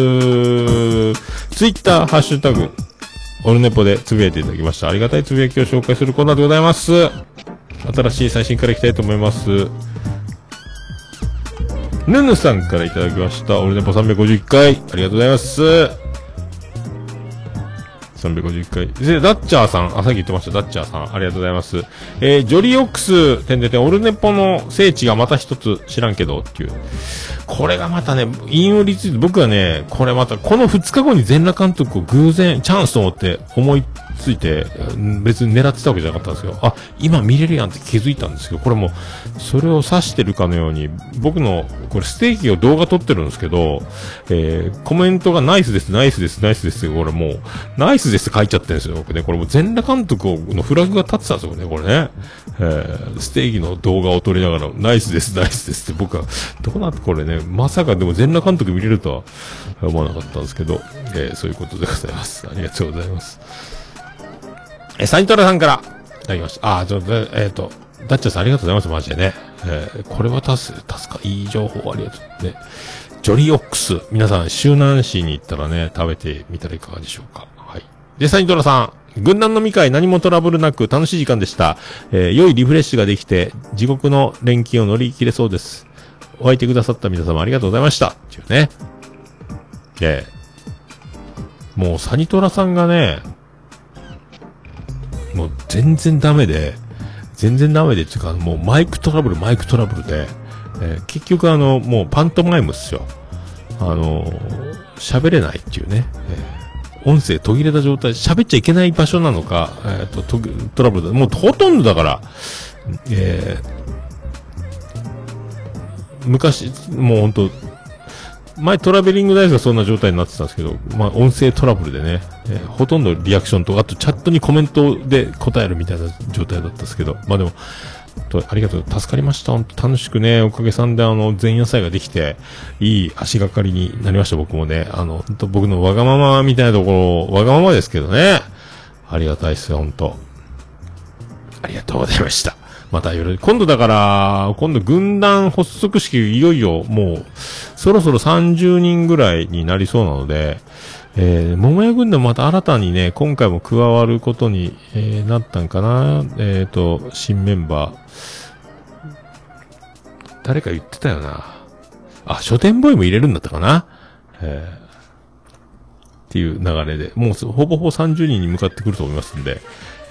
Speaker 3: ッター、ハッシュタグ、オルネポでつぶやいていただきました。ありがたいつぶやきを紹介するコーナーでございます。新しい最新からいきたいと思います。ヌヌさんからいただきました。オルネポ351回。ありがとうございます。350回。で、ダッチャーさん、あ、さっき言ってました、ダッチャーさん、ありがとうございます。えー、ジョリーオックス、てんでて、オルネポの聖地がまた一つ知らんけど、っていう。これがまたね、引用リツイート、僕はね、これまた、この2日後に全裸監督を偶然、チャンスと思って思いついて、別に狙ってたわけじゃなかったんですけど、あ、今見れるやんって気づいたんですけど、これも、それを指してるかのように、僕の、これステーキを動画撮ってるんですけど、えー、コメントがナイスです、ナイスです、ナイスですって、これもう、ナイスですって書いちゃってるんですよ、僕ね。これも全裸監督のフラグが立ってたんですよね、これね。えー、ステーキの動画を撮りながら、ナイスです、ナイスですって僕は、どうなってこれね、まさかでも全裸監督見れるとは思わなかったんですけど、えー、そういうことでございます。ありがとうございます。えー、サイントラさんから、いただきました。あ、ちょっと、えっ、と、ダッチャさんありがとうございます、マジでね。えー、これは助か、助か、いい情報ありがとう。ね。ジョリーオックス。皆さん、周南市に行ったらね、食べてみたらいかがでしょうか。はい。で、サイントラさん。軍団飲み会何もトラブルなく楽しい時間でした。えー良いリフレッシュができて、地獄の連勤を乗り切れそうです。お相手くださった皆様ありがとうございました。っていうね。で、もうサニトラさんがね、もう全然ダメで、全然ダメでっていうか、もうマイクトラブル、マイクトラブルで、えー結局あの、もうパントマイムっすよ。あの喋れないっていうね。えー音声途切れた状態、喋っちゃいけない場所なのか、えっ、と、トラブルだ。もうほとんどだから、えー昔、もう本当前トラベリングダイスがそんな状態になってたんですけど、まあ音声トラブルでね、えーほとんどリアクションと、あとチャットにコメントで答えるみたいな状態だったんですけど、まあでも、とありがとう。助かりました。本当楽しくね、おかげさんであの、前夜祭ができて、いい足がかりになりました、僕もね。あの、本当僕のわがままみたいなところ、わがままですけどね。ありがたいっすよ、本当ありがとうございました。またよろ今度だから、今度軍団発足式いよいよもう、そろそろ30人ぐらいになりそうなので、えー、桃屋軍団また新たにね、今回も加わることに、えーなったんかなえっ、と、新メンバー。誰か言ってたよな。あ、書店ボーイも入れるんだったかなえーっていう流れで、もうほぼほぼ30人に向かってくると思いますんで、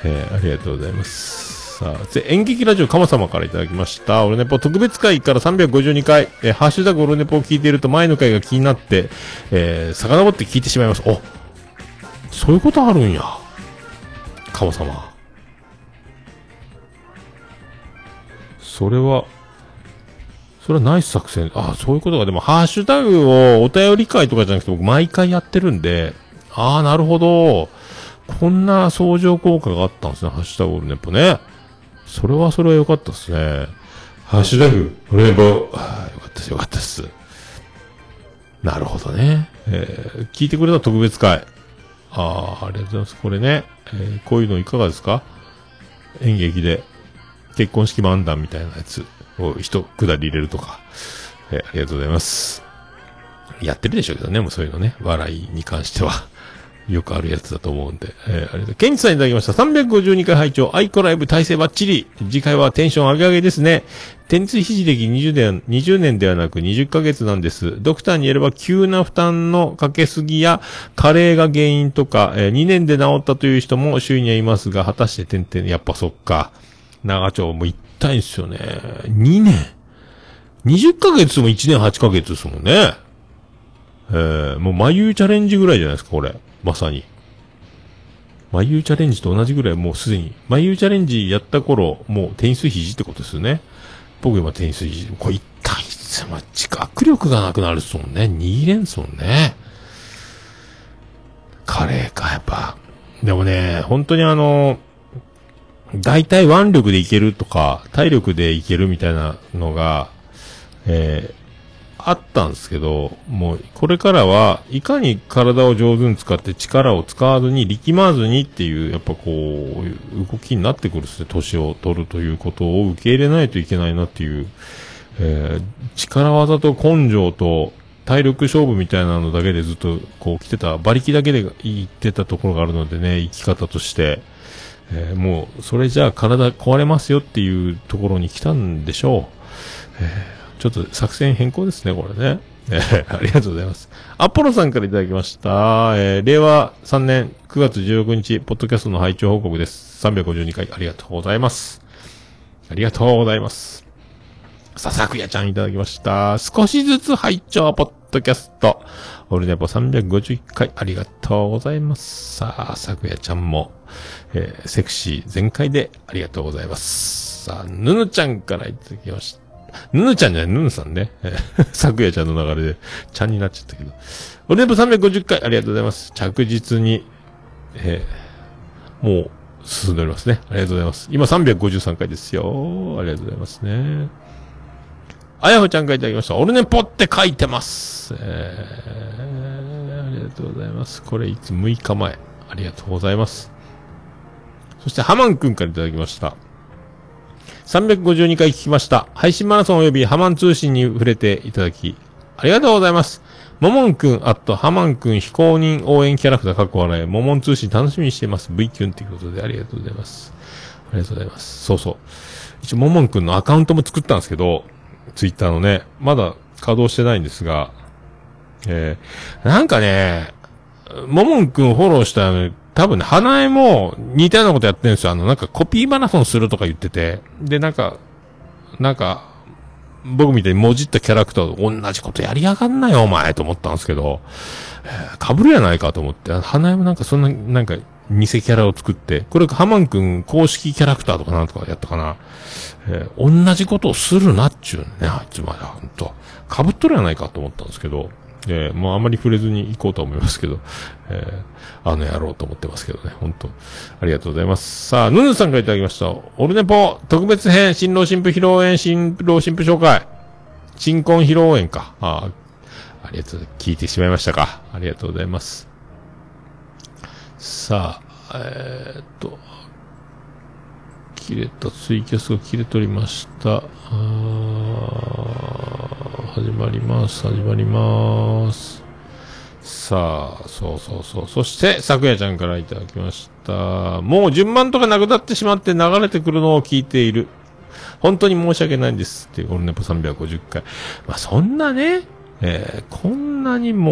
Speaker 3: えーありがとうございます。さあ、演劇ラジオかま様からいただきました。オルネポ特別会から352回、えハッシュタグオルネポを聞いていると前の回が気になって、えー、遡って聞いてしまいます。おそういうことあるんや。かま様。それは、それはナイス作戦。あそういうことが、でも、ハッシュタグをお便り会とかじゃなくて、僕毎回やってるんで、ああ、なるほど。こんな相乗効果があったんですね、ハッシュタグオルネポね。それはそれは良かったですね。ハッシュタグオルネポ。ああ、よかったです、よかったです。なるほどね。えー聞いてくれた特別会。ああ、ありがとうございます。これね、えーこういうのいかがですか？演劇で、結婚式漫談みたいなやつを一くだり入れるとか。えーありがとうございます。やってるでしょうけどね、もうそういうのね。笑いに関しては。よくあるやつだと思うんで。えー、ありがとう。ケンチさんいただきました。352回拝聴アイコライブ体制バッチリ。次回はテンション上げ上げですね。天椎肘歴20年、20年ではなく20ヶ月なんです。ドクターによれば急な負担のかけすぎや加齢が原因とか、えー2年で治ったという人も周囲にはいますが、果たして点々、やっぱそっか。長丁も行ったいんですよね。2年。20ヶ月も1年8ヶ月ですもんね。えー、もう眉チャレンジぐらいじゃないですか、これ。まさに。眉チャレンジと同じぐらい、もうすでに。眉チャレンジやった頃、もうテニス肘ってことですよね。僕今テニス肘。これ痛いっすよ。まあ、握力がなくなるっすもんね。握れんすもんね。カレーか、やっぱ。でもね、本当にあの、大体腕力でいけるとか、体力でいけるみたいなのが、えーあったんですけど、もう、これからは、いかに体を上手に使って力を使わずに、力まずにっていう、やっぱこう、動きになってくるですね、年を取るということを受け入れないといけないなっていう、えー力技と根性と体力勝負みたいなのだけでずっとこう来てた、馬力だけで言ってたところがあるのでね、生き方として、えーもう、それじゃあ体壊れますよっていうところに来たんでしょう。えーちょっと作戦変更ですね、これね。えーありがとうございます。アポロさんからいただきました。えー令和3年9月16日、ポッドキャストの拝聴報告です。352回ありがとうございます。ありがとうございます。ささくやちゃんいただきました。少しずつ拝聴ポッドキャスト。オルネポ351回ありがとうございます。さあ、さくやちゃんも、えーセクシー全開でありがとうございます。さあ、ぬぬちゃんからいただきました。ぬぬちゃんじゃない、ぬぬさんね。えーさくやちゃんの流れで、ちゃんになっちゃったけど。オルネポ350回ありがとうございます。着実に、えーもう、進んでおりますね。ありがとうございます。今353回ですよ。ありがとうございますね。あやほちゃんからいただきました。オルネポって書いてます。えー、ありがとうございます。これいつ6日前。ありがとうございます。そして、ハマンくんからいただきました。352回聞きました。配信マラソン及びハマン通信に触れていただき、ありがとうございます。モモンくん、あと、ハマンくん非公認応援キャラクター、かっこ笑い、モモン通信楽しみにしてます。V キュンということで、ありがとうございます。ありがとうございます。そうそう。一応、モモンくんのアカウントも作ったんですけど、ツイッターのね、まだ稼働してないんですが、えー、なんかね、モモンくんフォローしたね、多分ね、花江も似たようなことやってるんですよ。あの、なんかコピーマラソンするとか言ってて、で、なんか、なんか、僕みたいにもじったキャラクターと同じことやりやがんなよ、お前、と思ったんですけど、えー被るやないかと思って、花江もなんかそんな、なんか、偽キャラを作って、これハマンくん公式キャラクターとかなんとかやったかな。えー同じことをするなっちゅうね、あいつまで、ほんと。被っとるやないかと思ったんですけど、えーもうあんまり触れずに行こうと思いますけど、えーあの野郎と思ってますけどね、本当ありがとうございます。さあ、ヌヌさんからいただきました。オルネポ特別編、新郎新婦披露宴、新郎新婦紹介。新婚披露宴か。ああ、ありがとう、聞いてしまいましたか。ありがとうございます。さあ、えーっと、切れた、ツイキャスが切れておりました。あー始まります、始まります。さあ、そうそうそう。そして、昨夜ちゃんからいただきました。もう順番とかなくなってしまって流れてくるのを聞いている。本当に申し訳ないんです。っていう、オルネポ350回。まあ、そんなね、えーこんなにも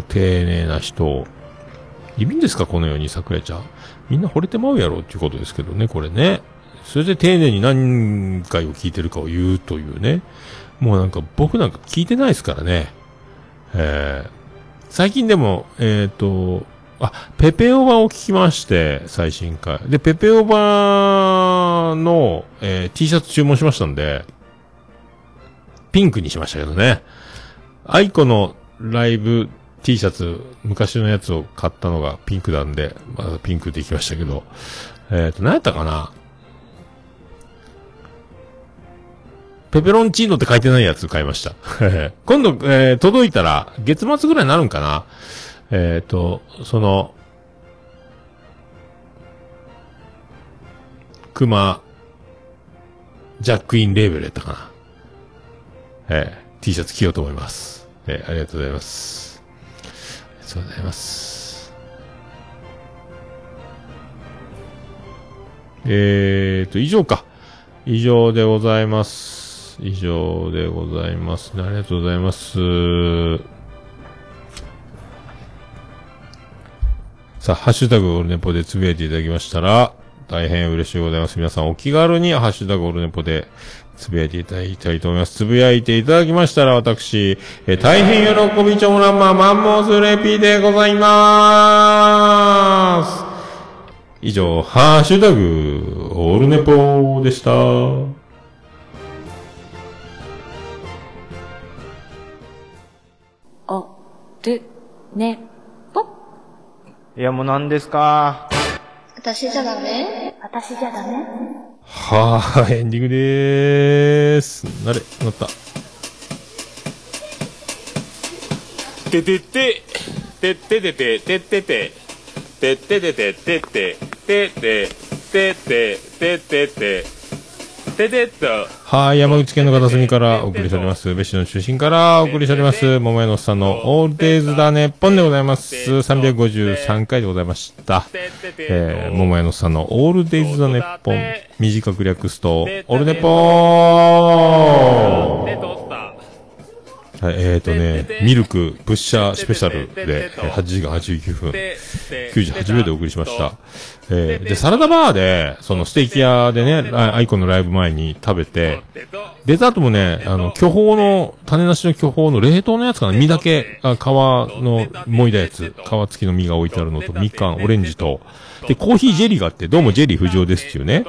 Speaker 3: う丁寧な人、いるんですかこのように桜ちゃん。みんな惚れてまうやろっていうことですけどね、これね。それで丁寧に何回を聞いてるかを言うというね。もうなんか僕なんか聞いてないですからね。えー最近でも、えっ、と、あ、ペペオバを聞きまして、最新回。で、ペペオバの、えー T シャツ注文しましたんで、ピンクにしましたけどね。アイコのライブ T シャツ、昔のやつを買ったのがピンクなんで、まだピンクできましたけど、えっ、と、何やったかな？ペペロンチーノって書いてないやつ買いました。今度、えー届いたら、月末ぐらいになるんかなえっ、と、その、クマ、ジャックインレーベルやったかな。えー T シャツ着ようと思います。えーありがとうございます。ありがとうございます。えーと、以上か。以上でございます。以上でございます。ありがとうございます。さあ、ハッシュタグオルネポでつぶやいていただきましたら、大変嬉しいございます。皆さんお気軽にハッシュタグオルネポでつぶやいていただきたいと思います。つぶやいていただきましたら、私、えー大変喜びちょうらんまマンモスレピーでございまーす。以上、ハッシュタグオールネポでした。
Speaker 6: る、ね、ぽ
Speaker 7: いや、もう何ですか？
Speaker 1: 私じゃダメ？
Speaker 6: 私じゃダメ？
Speaker 3: はー、エンディングでーす。なれ、なった。
Speaker 4: ててて、てて。てて、ててて、てて。てて、てて、てて、てて、てて、てて、
Speaker 3: はい、山口県の片隅からお送りしております。別紙の中心からお送りしております。桃屋のおっさんのオールデイズだねっぽんでございます。353回でございました。えー、桃屋のおっさんのオールデイズだねっぽん。短く略すと、オールネポーはい、えーとね、ミルク、プッシャースペシャルで、8時間89分、98秒でお送りしました。えーで、サラダバーで、そのステーキ屋でね、アイコンのライブ前に食べて、デザートもね、あの、巨峰の、種なしの巨峰の冷凍のやつかな、実だけ、あ皮の、もいだやつ、皮付きの実が置いてあるのと、みかん、オレンジと、で、コーヒージェリーがあって、どうもジェリー不条ですっていうね、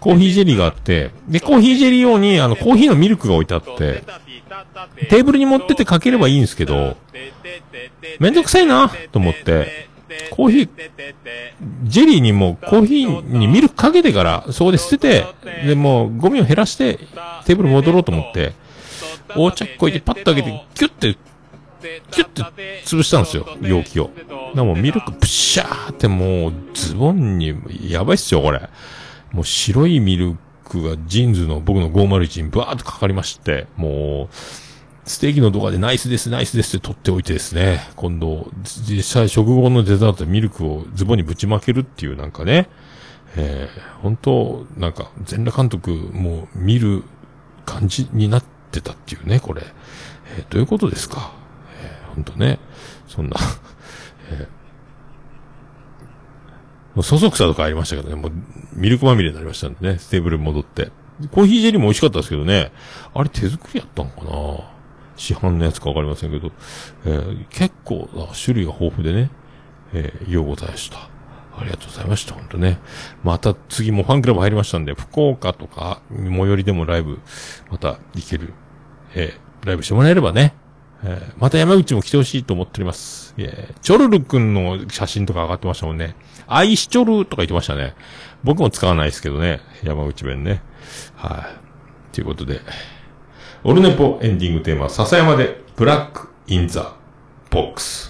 Speaker 3: コーヒージェリーがあって、で、コーヒージェリー用に、あの、コーヒーのミルクが置いてあって、テーブルに持っててかければいいんですけど、めんどくさいな、と思って、コーヒー、ジェリーにもコーヒーにミルクかけてから、そこで捨てて、で、もゴミを減らして、テーブル戻ろうと思って、お茶っこいてパッと開けて、キュッて、キュッて潰したんですよ、容器を。でもミルクプシャーってもうズボンに、やばいっすよ、これ。もう白いミルクがジーンズの僕の501にバーッとかかりまして、もう、ステーキの動画でナイスです、ナイスですって取っておいてですね、今度、実際食後のデザートでミルクをズボンにぶちまけるっていうなんかね、えー、本当なんか、全裸監督もう見る感じになってたっていうね、これ。えーどういうことですか？えー、本当ね、そんな、えーもうそそくさとかありましたけどね、もうミルクまみれになりましたんでね、テーブルに戻って。コーヒージェリーも美味しかったですけどね、あれ手作りやったのかな？市販のやつかわかりませんけど、えー結構な種類が豊富でね、えー、ようございました。ありがとうございました、本当ね。また次もファンクラブ入りましたんで、福岡とか、最寄りでもライブ、また行ける、えーライブしてもらえればね、えーまた山口も来てほしいと思っております。えーチョルル君の写真とか上がってましたもんね。愛しちょるとか言ってましたね。僕も使わないですけどね。山口弁ね。はい。ということで、オルネポエンディングテーマ、笹山で、
Speaker 8: Black in the Box。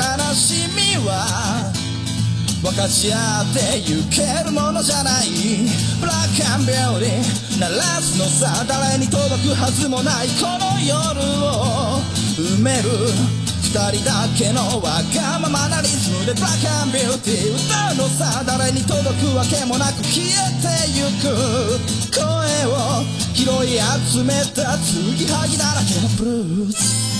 Speaker 8: 悲しみは分かち合ってゆけるものじゃない。ブラックアンビューティー鳴らすのさ誰に届くはずもないこの夜を埋める二人だけのわがままなリズムで。ブラックアンビューティー歌うのさ誰に届くわけもなく消えてゆく。声を拾い集めた継ぎはぎだらけのブルース。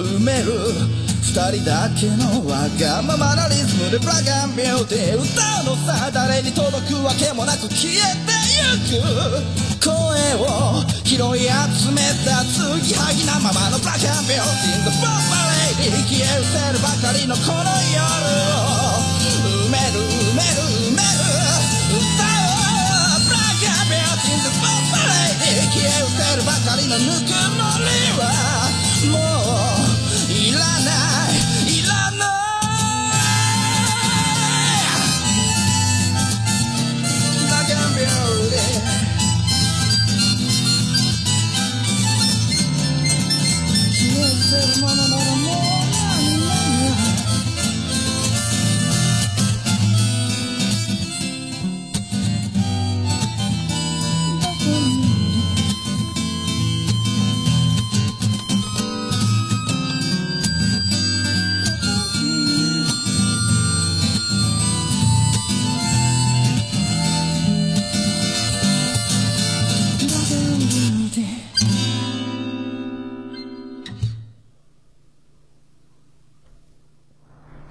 Speaker 8: 埋める。二人だけのわがままなリズムでブラックビューティー歌うのさ誰に届くわけもなく消えてゆく。声を拾い集めた継ぎはぎなままのブラックビューティー The f o r Lady 消え失せるばかりのこの夜。を埋める埋める埋める。歌おうブラックビューティー The f o r Lady 消え失せるばかりのぬくもりは。